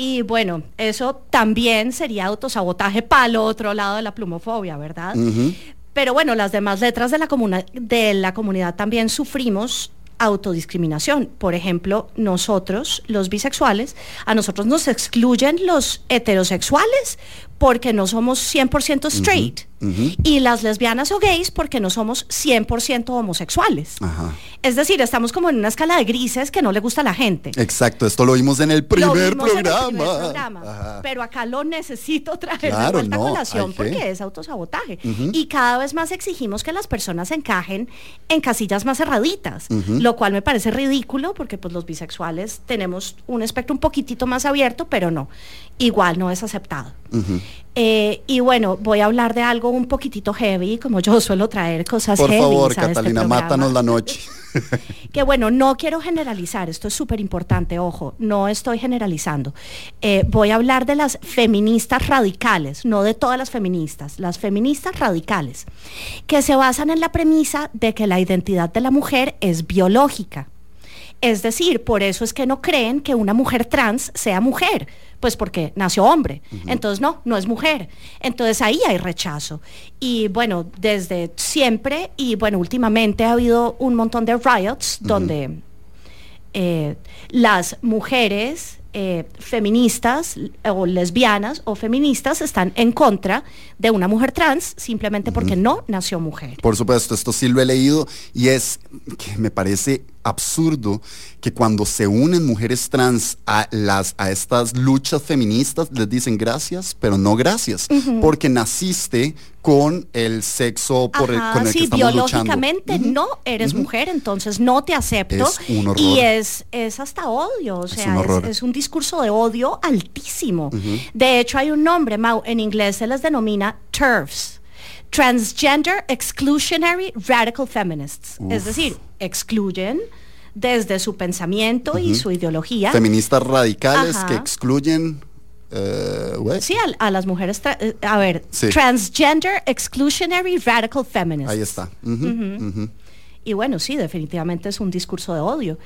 Y bueno, eso también sería autosabotaje para el otro lado de la plumofobia, ¿verdad? Pero bueno, las demás letras de la, de la comunidad también sufrimos autodiscriminación. Por ejemplo, nosotros, los bisexuales, a nosotros nos excluyen los heterosexuales porque no somos 100% straight. Y las lesbianas o gays porque no somos 100% homosexuales. Es decir, estamos como en una escala de grises que no le gusta a la gente. Exacto, esto lo vimos en el primer programa. pero acá lo necesito traer de vuelta a colación porque es autosabotaje. Y cada vez más exigimos que las personas encajen en casillas más cerraditas, lo cual me parece ridículo porque pues los bisexuales tenemos un espectro un poquitito más abierto, pero no, igual no es aceptado. Eh, y bueno, voy a hablar de algo un poquitito heavy, como yo suelo traer cosas Por heavy. Por favor, este Catalina, mátanos la noche. [laughs] que bueno, no quiero generalizar, esto es súper importante, ojo, no estoy generalizando. Eh, voy a hablar de las feministas radicales, no de todas las feministas, las feministas radicales, que se basan en la premisa de que la identidad de la mujer es biológica. Es decir, por eso es que no creen que una mujer trans sea mujer pues porque nació hombre. Entonces, no, no es mujer. Entonces ahí hay rechazo. Y bueno, desde siempre, y bueno, últimamente ha habido un montón de riots donde eh, las mujeres eh, feministas o lesbianas o feministas están en contra de una mujer trans simplemente porque no nació mujer. Por supuesto, esto sí lo he leído y es que me parece absurdo que cuando se unen mujeres trans a, las, a estas luchas feministas les dicen gracias, pero no gracias, porque naciste con el sexo por el, con el que estamos biológicamente no eres mujer, entonces no te acepto. Es un horror. Y es, es hasta odio, o sea, es, un, discurso de odio altísimo. De hecho, hay un nombre, Mau, en inglés se les denomina TERFs. Transgender Exclusionary Radical Feminists. Es decir, excluyen desde su pensamiento y su ideología. Feministas radicales que excluyen uh, sí, a, las mujeres, eh, a ver, Transgender Exclusionary Radical Feminists. Ahí está. Y bueno, sí, definitivamente es un discurso de odio.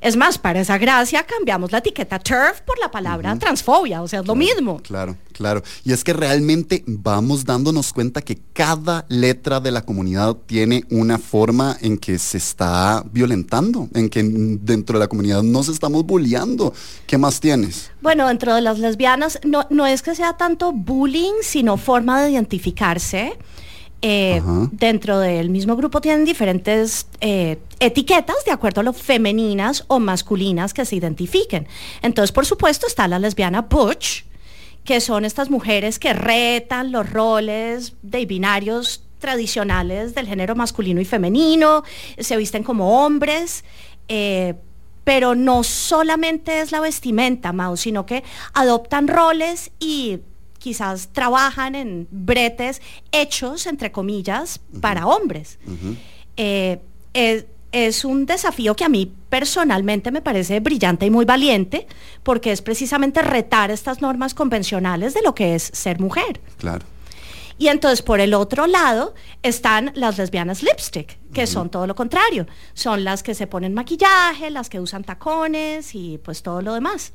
Es más, para esa gracia cambiamos la etiqueta TERF por la palabra transfobia, o sea, es lo mismo. Claro, claro. Y es que realmente vamos dándonos cuenta que cada letra de la comunidad tiene una forma en que se está violentando, en que dentro de la comunidad nos estamos bulleando. ¿Qué más tienes? Bueno, dentro de las lesbianas no, no es que sea tanto bullying, sino forma de identificarse. Eh, dentro del mismo grupo tienen diferentes eh, etiquetas de acuerdo a lo femeninas o masculinas que se identifiquen. Entonces, por supuesto, está la lesbiana butch, que son estas mujeres que retan los roles de binarios tradicionales del género masculino y femenino, se visten como hombres. Eh, pero no solamente es la vestimenta, Mao, sino que adoptan roles y quizás trabajan en bretes hechos, entre comillas, para hombres. Eh, es, un desafío que a mí personalmente me parece brillante y muy valiente, porque es precisamente retar estas normas convencionales de lo que es ser mujer. Claro. Y entonces por el otro lado están las lesbianas lipstick, que son todo lo contrario. Son las que se ponen maquillaje, las que usan tacones y pues todo lo demás.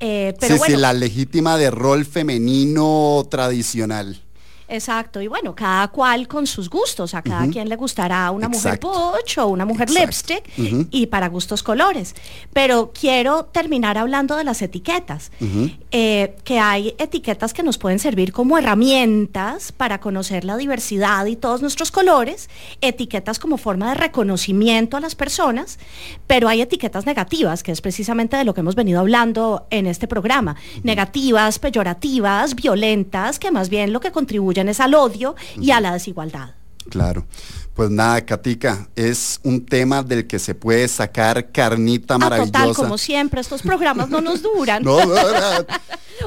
Eh, pero sí, sí, la legítima de rol femenino tradicional. Exacto, y bueno, cada cual con sus gustos, a cada quien le gustará una mujer butch o una mujer lipstick y para gustos colores. Pero quiero terminar hablando de las etiquetas, eh, que hay etiquetas que nos pueden servir como herramientas para conocer la diversidad y todos nuestros colores, etiquetas como forma de reconocimiento a las personas, pero hay etiquetas negativas, que es precisamente de lo que hemos venido hablando en este programa, negativas, peyorativas, violentas, que más bien lo que contribuyen es al odio y a la desigualdad. Claro. Pues nada, Katica, es un tema del que se puede sacar carnita maravillosa. total, como siempre, estos programas no nos duran. [laughs] no, no, no.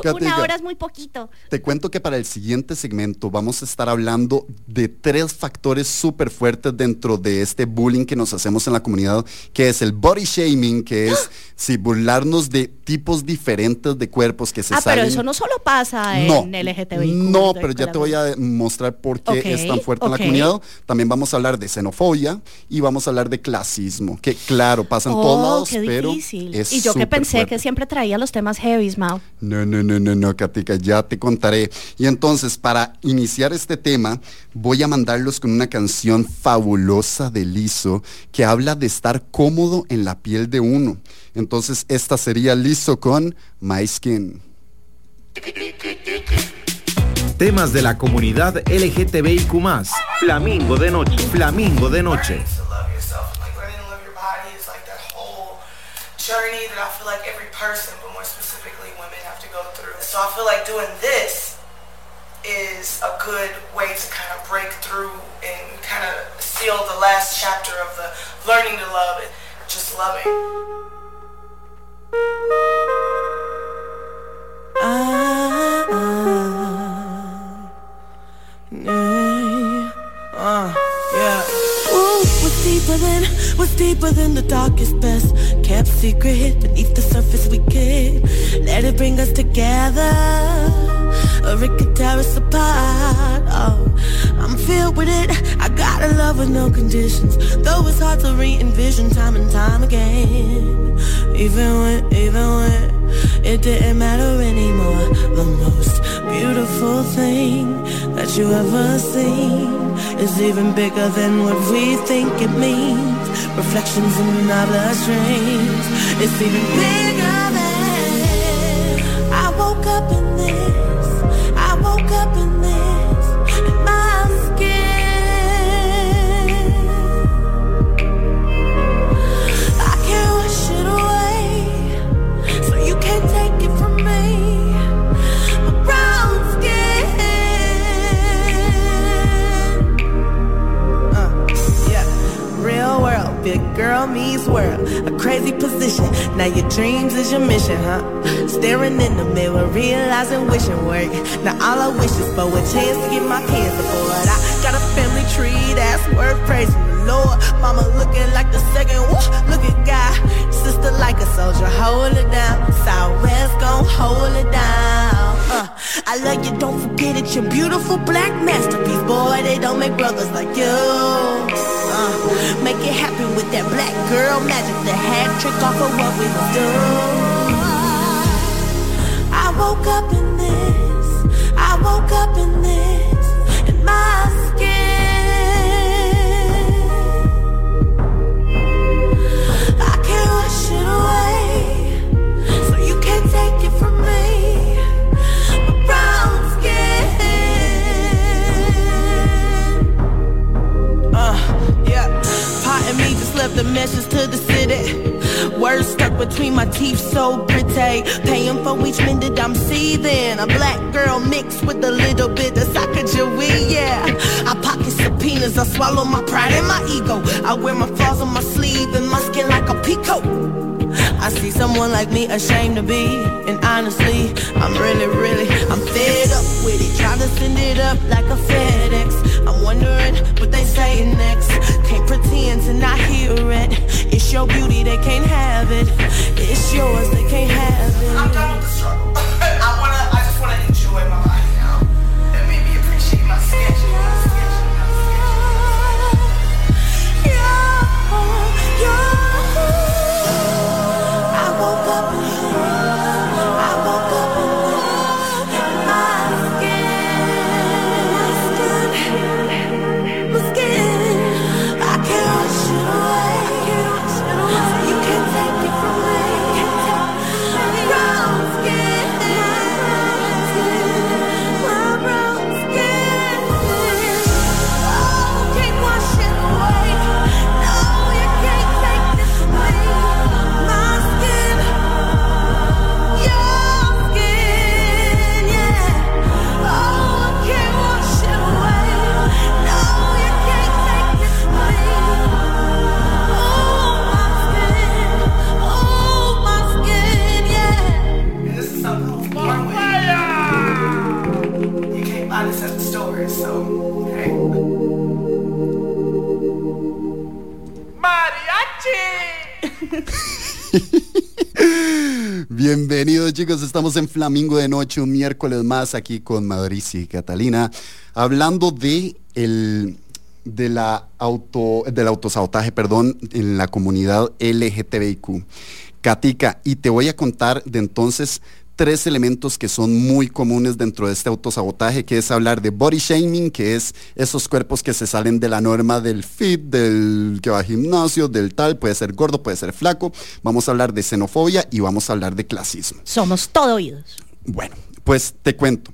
[laughs] Una hora es muy poquito. Te cuento que para el siguiente segmento vamos a estar hablando de tres factores súper fuertes dentro de este bullying que nos hacemos en la comunidad, que es el body shaming, que es [gasps] si burlarnos de tipos diferentes de cuerpos que se ah, pero eso no solo pasa en LGTBI. No, pero ya te voy a mostrar por qué es tan fuerte en la comunidad. También vamos a hablar de xenofobia y vamos a hablar de clasismo, que claro, pasa en todos oh, lados, pero es Y yo que pensé que siempre traía los temas heavy, Mao. No, no, no, no, no, Katica, ya te contaré. Y entonces, para iniciar este tema, voy a mandarlos con una canción fabulosa de Liso que habla de estar cómodo en la piel de uno. Entonces, esta sería Liso con My Skin. Temas de la comunidad LGTBIQ. Flamingo de noche. Flamingo de noche. journey that I feel like every person, but more specifically women, have to go through. So I feel like doing this is a good way to kind of break through and kind of seal the last chapter of the learning to love and just loving. Ah, what's deeper than the darkest, best kept secret beneath the surface we get. Let it bring us together, or it could tear us apart. Oh, I'm filled with it. I got a love with no conditions. Though it's hard to re-envision time and time again. Even when, even when it didn't matter anymore. The most beautiful thing that you ever seen is even bigger than what we think it means. Reflections in our bloodstreams. It's even bigger than I woke up in girl meets world. A crazy position. Now your dreams is your mission, huh? Staring in the mirror, realizing wishing work. Now all I wish is for a chance to get my kids aboard. I got a family tree that's worth praising the Lord. Mama looking like the second, woo, look at God. Sister like a soldier, hold it down. Southwest gon' hold it down. Uh, I love you, don't forget it. Your beautiful black masterpiece, boy. They don't make brothers like you. Uh, make it happen with that black girl. Magic, the hat trick off of what we do. I woke up in this, I woke up in this, the message to the city. Words stuck between my teeth, so pretty. Paying for each minute I'm seething. A black girl mixed with a little bit of Sacagawea, yeah. I pocket subpoenas, I swallow my pride and my ego. I wear my flaws on my sleeve and my skin like a peacoat. I see someone like me ashamed to be, and honestly, I'm really, really, I'm fed up with it. Trying to send it up like a FedEx. I'm wondering what they say next. Can't pretend to not hear it. It's your beauty, they can't have it. It's yours, they can't have it. I'm done with the struggle. I wanna, I just wanna enjoy my life Flamingo de Noche, un miércoles más aquí con Mauricio y Catalina, hablando de el de la auto del autosabotaje, perdón, en la comunidad LGTBIQ. Katica, y te voy a contar de entonces tres elementos que son muy comunes dentro de este autosabotaje, que es hablar de body shaming, que es esos cuerpos que se salen de la norma del fit, del que va al gimnasio, del tal, puede ser gordo, puede ser flaco. Vamos a hablar de xenofobia y vamos a hablar de clasismo. Somos todo oídos. Bueno, pues te cuento.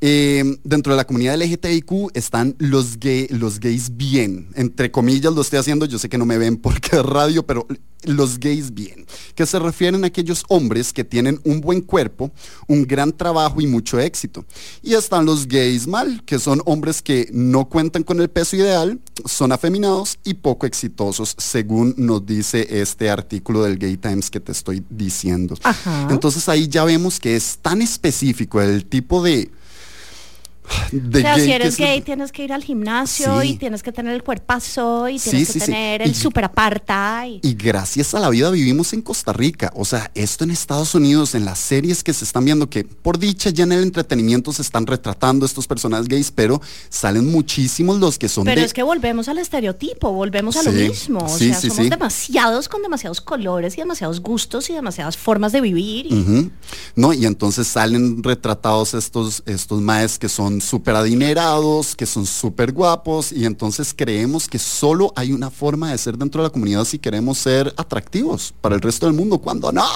Eh, dentro de la comunidad LGTBIQ están los, gay, los gays bien. Entre comillas lo estoy haciendo, yo sé que no me ven porque es radio, pero los gays bien. Que se refieren a aquellos hombres que tienen un buen cuerpo, un gran trabajo y mucho éxito. Y están los gays mal, que son hombres que no cuentan con el peso ideal, son afeminados y poco exitosos, según nos dice este artículo del Gay Times que te estoy diciendo. Entonces ahí ya vemos que es tan específico el tipo de o sea, si eres gay tienes que ir al gimnasio y tienes que tener el cuerpazo y tienes que tener el super aparta. Y... gracias a la vida vivimos en Costa Rica. O sea, esto en Estados Unidos, en las series que se están viendo, que por dicha ya en el entretenimiento se están retratando estos personajes gays, pero salen muchísimos los que son Pero es que volvemos al estereotipo, volvemos a lo mismo. O sea, somos demasiados con demasiados colores y demasiados gustos y demasiadas formas de vivir. No, y entonces salen retratados estos, estos maes que son súper adinerados, que son súper guapos y entonces creemos que solo hay una forma de ser dentro de la comunidad si queremos ser atractivos para el resto del mundo, cuando no,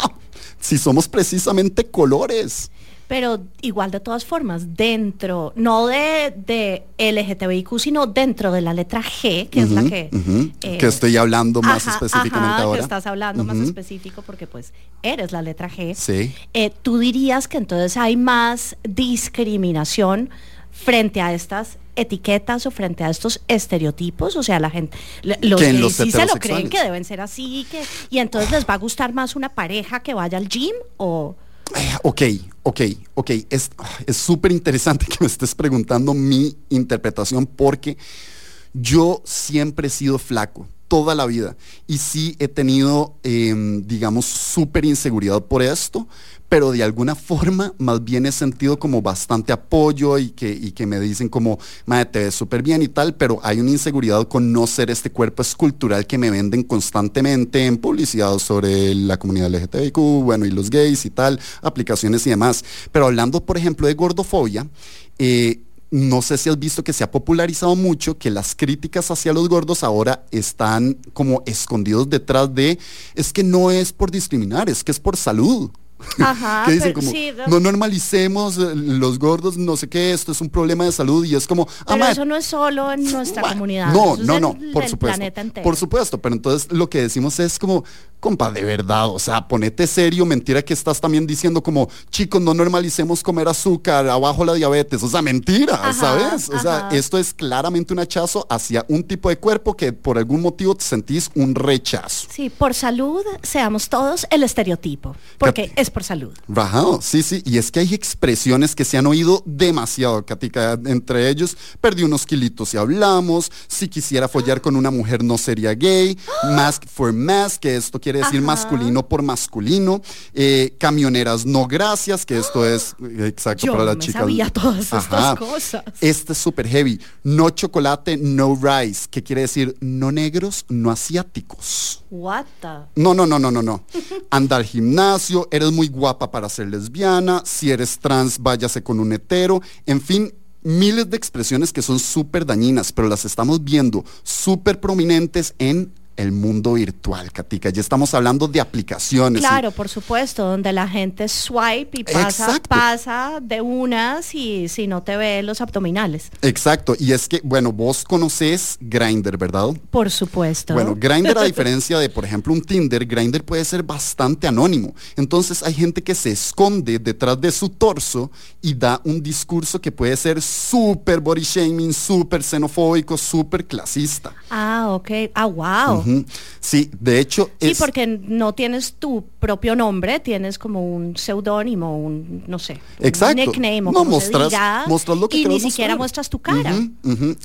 si somos precisamente colores pero igual de todas formas, dentro, no de, de LGTBIQ, sino dentro de la letra G, que es la que... Eh, que estoy hablando más específicamente ahora. que estás hablando más específico porque pues eres la letra G. Sí. Eh, Tú dirías que entonces hay más discriminación frente a estas etiquetas o frente a estos estereotipos, o sea, la gente, los gays sí se lo creen que deben ser así, que, y entonces les va a gustar más una pareja que vaya al gym o... Eh, ok, ok, ok. Es súper interesante [laughs] que me estés preguntando mi interpretación porque yo siempre he sido flaco toda la vida. Y sí he tenido, em, digamos, súper inseguridad por esto, pero de alguna forma más bien he sentido como bastante apoyo y que, me dicen como, madre, te ves súper bien y tal, pero hay una inseguridad con no ser este cuerpo escultural que me venden constantemente en publicidad sobre la comunidad LGTBIQ, bueno, y los gays y tal, aplicaciones y demás. Pero hablando, por ejemplo, de gordofobia, eh, no sé si has visto que se ha popularizado mucho que las críticas hacia los gordos ahora están como escondidos detrás de, es que no es por discriminar, es que es por salud. [laughs] Ajá, que dicen pero como, sí, no- no normalicemos eh, los gordos, no sé qué, esto es un problema de salud y es como, ah, Pero eso no es solo en nuestra comunidad. No, no, no, por supuesto. Por supuesto, pero entonces lo que decimos es como, compa, de verdad, o sea, ponete serio, mentira que estás también diciendo como, chicos, no normalicemos comer azúcar, abajo la diabetes, o sea, mentira, Ajá, ¿sabes? O sea, esto es claramente un hachazo hacia un tipo de cuerpo que por algún motivo te sentís un rechazo. Sí, por salud, seamos todos el estereotipo, porque Cat- es por salud. Rajado, sí, sí, y es que hay expresiones que se han oído demasiado, Katica, entre ellos, perdí unos kilitos y hablamos, si quisiera follar con una mujer no sería gay, mask for mask, que esto quiere decir Ajá. masculino por masculino, eh, camioneras no gracias, que esto es eh, exacto Yo para las me chicas. sabía todas estas cosas. Este es súper heavy, no chocolate, no rice, que quiere decir no negros, no asiáticos. What the? No, no, no, no, no, no. [laughs] Anda al gimnasio, eres muy guapa para ser lesbiana, si eres trans, váyase con un hetero, en fin, miles de expresiones que son súper dañinas, pero las estamos viendo súper prominentes en el mundo virtual, Katica. Ya estamos hablando de aplicaciones. Claro, por supuesto, donde la gente swipe y pasa, Exacto. pasa de unas y si no te ve los abdominales. Exacto, y es que, bueno, vos conoces Grindr, ¿verdad? Por supuesto. Bueno, Grindr a [laughs] diferencia de, por ejemplo, un Tinder, Grindr puede ser bastante anónimo. Entonces hay gente que se esconde detrás de su torso y da un discurso que puede ser súper body shaming, súper xenofóbico, súper clasista. Ah, ok. Ah, wow. Ujú. Sí, de hecho Sí, es... porque no tienes tu propio nombre, tienes como un seudónimo, un, no sé, un Exacto. nickname o No, como mostras- se diga, mostras lo que y ni siquiera mostrar. muestras tu cara.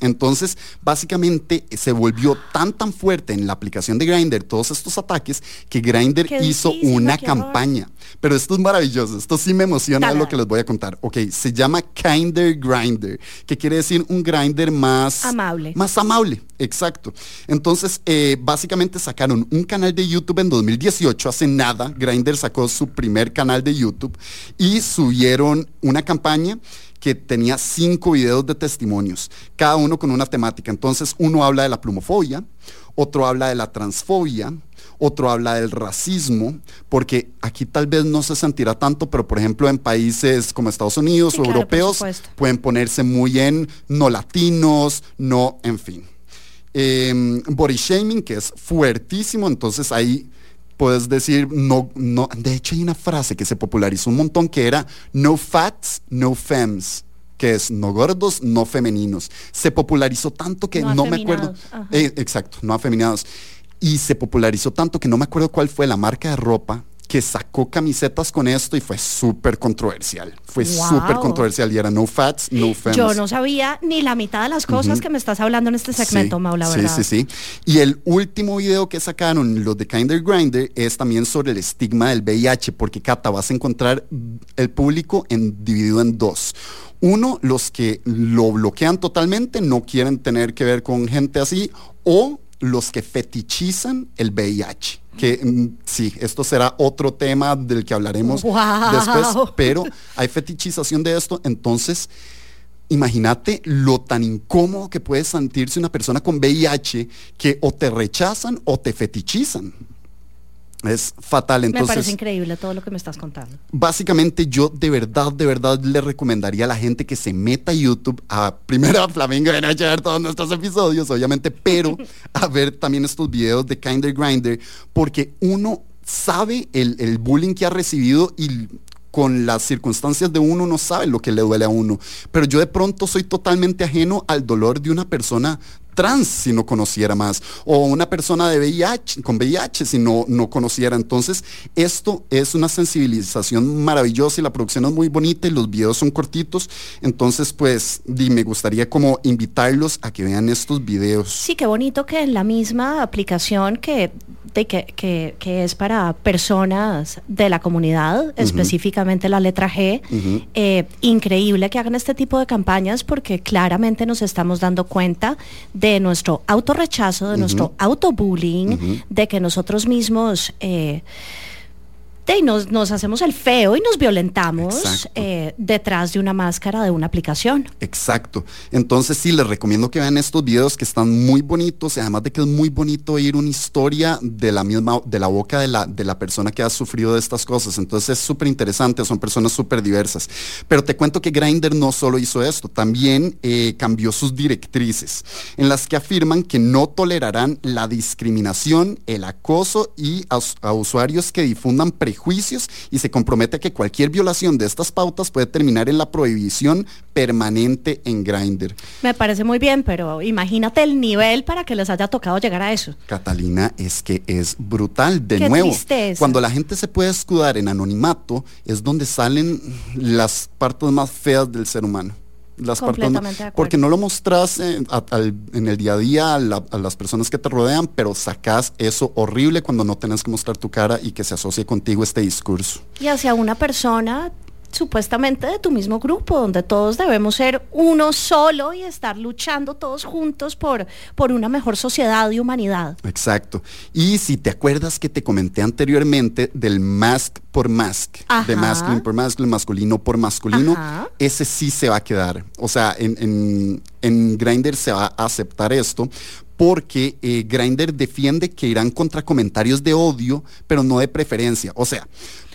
Entonces, básicamente se volvió tan tan fuerte en la aplicación de Grindr todos estos ataques que Grindr Qué hizo difícil, una horror. campaña. Pero esto es maravilloso, esto sí me emociona Dale, lo que les voy a contar. Ok, se llama Kinder Grinder, que quiere decir un Grindr más Amable. Más amable, exacto. Entonces, eh, básicamente sacaron un canal de YouTube en 2018, hace nada, Grindr sacó su primer canal de YouTube y subieron una campaña que tenía cinco videos de testimonios, cada uno con una temática. Entonces, uno habla de la plumofobia, otro habla de la transfobia, otro habla del racismo, porque aquí tal vez no se sentirá tanto, pero por ejemplo en países como Estados Unidos Sí, o claro, europeos pueden ponerse muy en no latinos, no, en fin. Eh, body shaming, que es fuertísimo, entonces ahí puedes decir, no, no, de hecho hay una frase que se popularizó un montón que era no fats, no femmes que es no gordos, no femeninos. Se popularizó tanto que No no, me acuerdo. Eh, exacto, no afeminados. Y se popularizó tanto que no me acuerdo cuál fue la marca de ropa que sacó camisetas con esto y fue súper controversial. Fue Wow. súper controversial y era no fats, no femmes. Yo no sabía ni la mitad de las cosas que me estás hablando en este segmento, Sí, Mau, la sí, verdad. Sí, sí, Y el último video que sacaron, los de Kinder Grinder, es también sobre el estigma del VIH, porque Cata, vas a encontrar el público en, dividido en dos. Uno, los que lo bloquean totalmente, no quieren tener que ver con gente así, o los que fetichizan el VIH. Que mm, sí, esto será otro tema del que hablaremos después, pero hay fetichización de esto, entonces imagínate lo tan incómodo que puede sentirse una persona con VIH que o te rechazan o te fetichizan. Es fatal, me parece entonces increíble todo lo que me estás contando. básicamente yo de verdad, de verdad le recomendaría a la gente que se meta a YouTube a primero a Flamingo de Noche a ver todos nuestros episodios, obviamente, pero [laughs] a ver también estos videos de Kinder Grinder, porque uno sabe el, el bullying que ha recibido y con las circunstancias de uno no sabe lo que le duele a uno. Pero yo de pronto soy totalmente ajeno al dolor de una persona trans si no conociera más, o una persona de VIH, con VIH si no, no conociera. Entonces, esto es una sensibilización maravillosa y la producción es muy bonita y los videos son cortitos. Entonces, pues, di, me gustaría como invitarlos a que vean estos videos. Sí, qué bonito que en la misma aplicación que, de que, que- que es para personas de la comunidad, específicamente la letra G, eh, increíble que hagan este tipo de campañas porque claramente nos estamos dando cuenta de nuestro autorrechazo, de nuestro autobullying, de que nosotros mismos... eh, y nos, nos hacemos el feo y nos violentamos eh, detrás de una máscara de una aplicación. Exacto. Entonces sí, les recomiendo que vean estos videos que están muy bonitos, además de que es muy bonito oír una historia de la misma, de la boca de la, de la persona que ha sufrido de estas cosas. Entonces es súper interesante, son personas súper diversas. Pero te cuento que Grindr no solo hizo esto, también eh, cambió sus directrices, en las que afirman que no tolerarán la discriminación, el acoso y a usuarios que difundan prejuicios juicios y se compromete a que cualquier violación de estas pautas puede terminar en la prohibición permanente en Grindr. Me parece muy bien, pero imagínate el nivel para que les haya tocado llegar a eso. Catalina, es que es brutal. De nuevo, cuando la gente se puede escudar en anonimato, es donde salen las partes más feas del ser humano las partes porque no lo mostras en, el día a día a, las personas que te rodean, pero sacas eso horrible cuando no tenés que mostrar tu cara y que se asocie contigo este discurso. Y hacia una persona supuestamente de tu mismo grupo, donde todos debemos ser uno solo y estar luchando todos juntos por, por una mejor sociedad y humanidad. Exacto. Y si te acuerdas que te comenté anteriormente del mask por mask, de masculine por masculine, masculino por masculino, ese sí se va a quedar. O sea, en, en, en Grindr se va a aceptar esto porque eh, Grindr defiende que irán contra comentarios de odio, pero no de preferencia. O sea,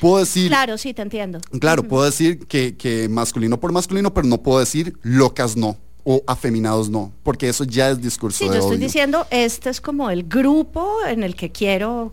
puedo decir... Claro, sí, te entiendo. Claro, puedo decir que, que masculino por masculino, pero no puedo decir locas no o afeminados no, porque eso ya es discurso sí, yo estoy diciendo, este es como el grupo en el que quiero,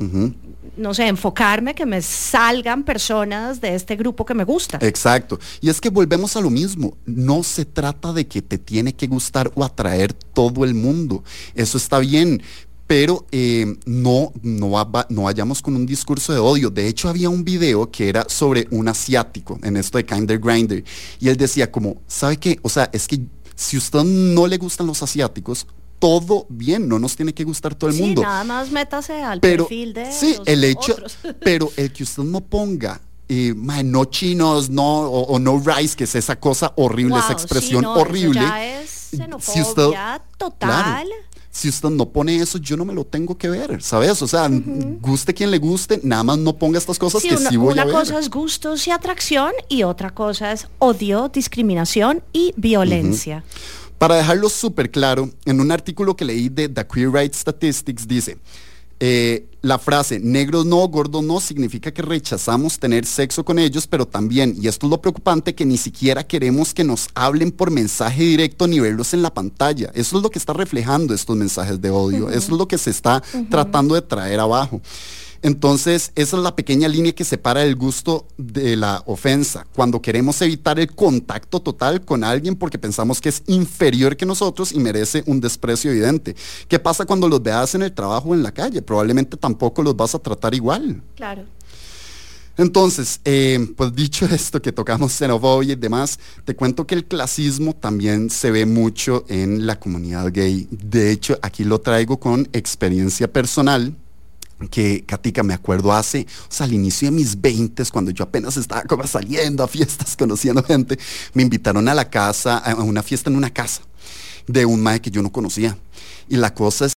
no sé, enfocarme, que me salgan personas de este grupo que me gusta. Exacto. Y es que volvemos a lo mismo, no se trata de que te tiene que gustar o atraer todo el mundo. Eso está bien, pero eh, no, no, no vayamos con un discurso de odio. De hecho, había un video que era sobre un asiático en esto de Kinder Grinder. Y él decía como, ¿sabe qué? O sea, es que si usted no le gustan los asiáticos, todo bien, no nos tiene que gustar todo el sí, mundo. Nada más métase al perfil de sí, el hecho, [laughs] pero el que usted no ponga eh, no chinos, no, o, no rice, que es esa cosa horrible, esa expresión horrible. ya es xenofobia total. Si usted no pone eso, yo no me lo tengo que ver, ¿sabes? O sea, guste quien le guste, nada más no ponga estas cosas que sí voy a ver. Una cosa es gustos y atracción y otra cosa es odio, discriminación y violencia. Para dejarlo súper claro, en un artículo que leí de The Queer Rights Statistics dice, eh, la frase negros no, gordos no significa que rechazamos tener sexo con ellos, pero también, y esto es lo preocupante, que ni siquiera queremos que nos hablen por mensaje directo ni verlos en la pantalla. Eso es lo que está reflejando estos mensajes de odio. Eso es lo que se está tratando de traer abajo. Entonces, esa es la pequeña línea que separa el gusto de la ofensa. Cuando queremos evitar el contacto total con alguien porque pensamos que es inferior que nosotros y merece un desprecio evidente. ¿Qué pasa cuando los veas en el trabajo o en la calle? Probablemente tampoco los vas a tratar igual. Claro. Entonces, eh, pues dicho [laughs] esto que tocamos xenofobia y demás, te cuento que el clasismo también se ve mucho en la comunidad gay. De hecho, aquí lo traigo con experiencia personal que Katica me acuerdo hace, o sea, al inicio de mis 20 cuando yo apenas estaba como saliendo a fiestas, [laughs] conociendo gente, me invitaron a la casa, a una fiesta en una casa de un mae que yo no conocía. Y la cosa es,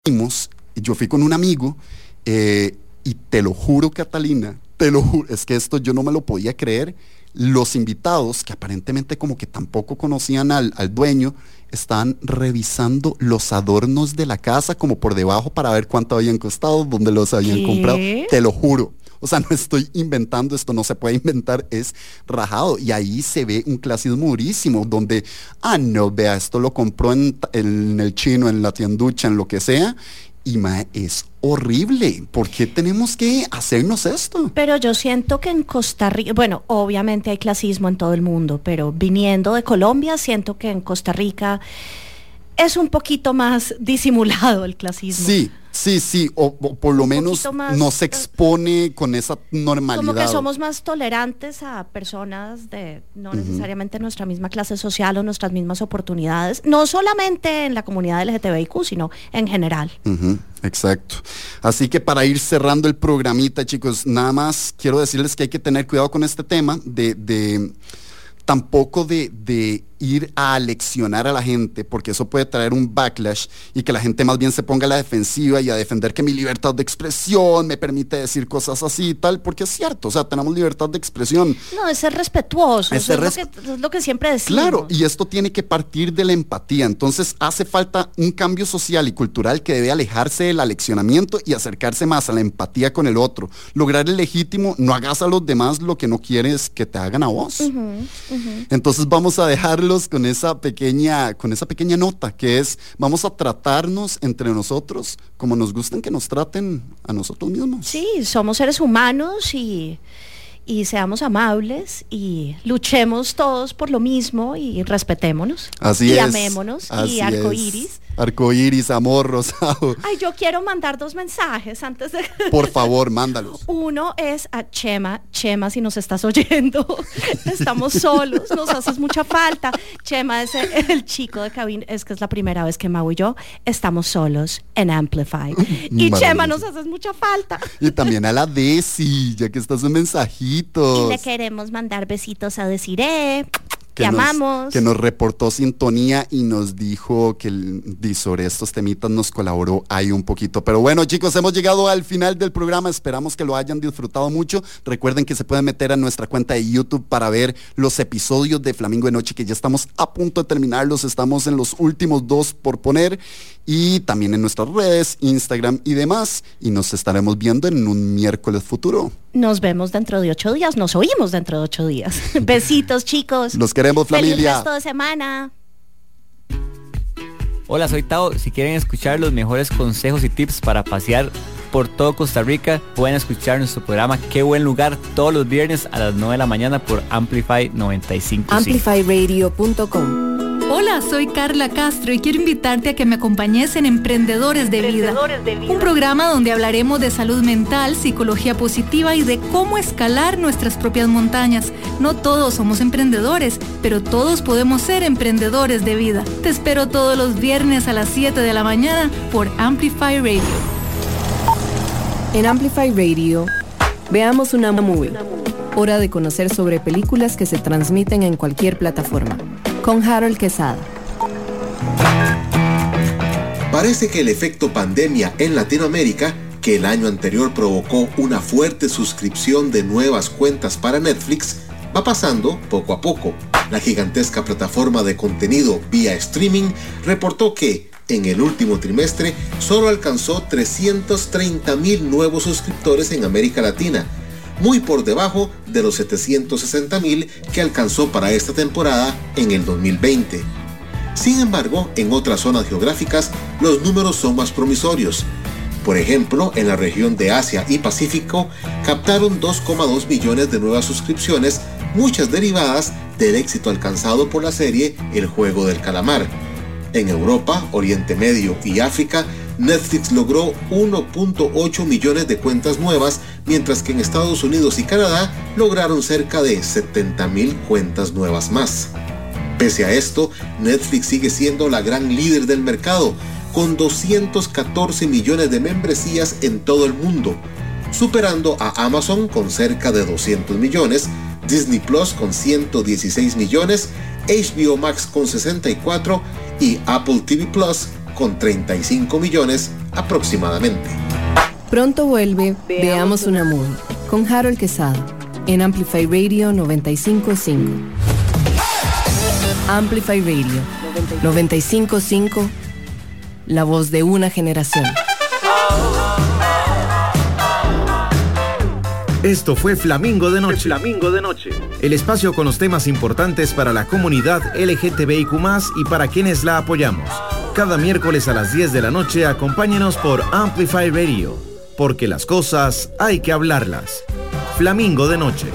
yo fui con un amigo eh, y te lo juro, Catalina, te lo juro, es que esto yo no me lo podía creer. Los invitados, que aparentemente como que tampoco conocían al, al dueño, estaban revisando los adornos de la casa como por debajo para ver cuánto habían costado, dónde los habían comprado. Te lo juro. O sea, [laughs] no estoy inventando, esto no se puede inventar, es rajado. Y ahí se ve un clasismo durísimo, donde, ah, no, vea, esto lo compró en, en el chino, en la tienducha, en lo que sea, y ma, es horrible. ¿Por qué tenemos que hacernos esto? Pero yo siento que en Costa Rica, bueno, obviamente hay clasismo en todo el mundo, pero viniendo de Colombia, siento que en Costa Rica es un poquito más disimulado el clasismo. Sí, sí, sí, o, por lo menos no se expone con esa normalidad. Como que somos más tolerantes a personas de no necesariamente nuestra misma clase social o nuestras mismas oportunidades, no solamente en la comunidad LGTBIQ, sino en general. exacto. Así que para ir cerrando el programita, chicos, nada más quiero decirles que hay que tener cuidado con este tema de tampoco de, de ir a leccionar a la gente, porque eso puede traer un backlash y que la gente más bien se ponga a la defensiva y a defender que mi libertad de expresión me permite decir cosas así y tal, porque es cierto, o sea, tenemos libertad de expresión. No, es ser respetuoso, es, lo que, es, lo que, siempre decimos. Claro, y esto tiene que partir de la empatía, entonces hace falta un cambio social y cultural que debe alejarse del aleccionamiento y acercarse más a la empatía con el otro. Lograr el legítimo, no hagas a los demás lo que no quieres que te hagan a vos. Entonces vamos a dejarlo con esa pequeña, con esa pequeña nota que es vamos a tratarnos entre nosotros como nos gustan que nos traten a nosotros mismos. Sí, somos seres humanos y y seamos amables y luchemos todos por lo mismo y respetémonos. Así y es. amémonos y arcoíris. Arcoíris, amor rosado. [laughs] Ay, yo quiero mandar dos mensajes antes de. Por favor, mándalos. Uno es a Chema. Chema, si nos estás oyendo, [laughs] estamos solos, nos haces mucha falta. Chema es el, chico de cabina, es que es la primera vez que Mau y yo estamos solos en Amplify. [laughs] Y Chema, nos haces mucha falta. Y también a la Desi, ya que estás en mensajitos. Y le queremos mandar besitos a Desiree que nos, que nos reportó sintonía y nos dijo que sobre estos temitas nos colaboró ahí un poquito. Pero bueno, chicos, hemos llegado al final del programa. Esperamos que lo hayan disfrutado mucho. Recuerden que se pueden meter a nuestra cuenta de YouTube para ver los episodios de Flamingo de Noche, que ya estamos a punto de terminarlos. Estamos en los últimos dos por poner y también en nuestras redes, Instagram y demás. Y nos estaremos viendo en un miércoles futuro. Nos vemos dentro de ocho días, nos oímos dentro de ocho días. [laughs] Besitos, chicos. Los queremos, familia. Feliz resto de semana. Hola, soy Tao. Si quieren escuchar los mejores consejos y tips para pasear por todo Costa Rica, pueden escuchar nuestro programa Qué buen lugar todos los viernes a las 9 de la mañana por Amplify 95. Amplifyradio.com Hola, soy Carla Castro y quiero invitarte a que me acompañes en Emprendedores de, Vida, un programa donde hablaremos de salud mental, psicología positiva y de cómo escalar nuestras propias montañas. No todos somos emprendedores, pero todos podemos ser emprendedores de vida. Te espero todos los viernes a las 7 de la mañana por Amplify Radio. En Amplify Radio, veamos una movie. Hora de conocer sobre películas que se transmiten en cualquier plataforma con Harold Quesada. Parece que el efecto pandemia en Latinoamérica, que el año anterior provocó una fuerte suscripción de nuevas cuentas para Netflix, va pasando poco a poco. La gigantesca plataforma de contenido vía streaming reportó que en el último trimestre solo alcanzó 330 mil nuevos suscriptores en América Latina, muy por debajo de los 760 mil que alcanzó para esta temporada en el 2020. Sin embargo, en otras zonas geográficas los números son más promisorios. Por ejemplo, en la región de Asia y Pacífico captaron 2,2 millones de nuevas suscripciones, muchas derivadas del éxito alcanzado por la serie El Juego del Calamar. En Europa, Oriente Medio y África Netflix logró 1.8 millones de cuentas nuevas, mientras que en Estados Unidos y Canadá lograron cerca de 70 mil cuentas nuevas más. Pese a esto, Netflix sigue siendo la gran líder del mercado, con 214 millones de membresías en todo el mundo, superando a Amazon con cerca de 200 millones, Disney Plus con 116 millones, HBO Max con 64 y Apple TV Plus con 35 millones aproximadamente. Pronto vuelve Veamos una movie con Harold Quesada en Amplify Radio 955. Amplify Radio 955, la voz de una generación. Esto fue Flamingo de Noche. Flamingo de Noche. El espacio con los temas importantes para la comunidad LGTBIQ y para quienes la apoyamos. Cada miércoles a las 10 de la noche acompáñenos por Amplify Radio, porque las cosas hay que hablarlas. Flamingo de Noche.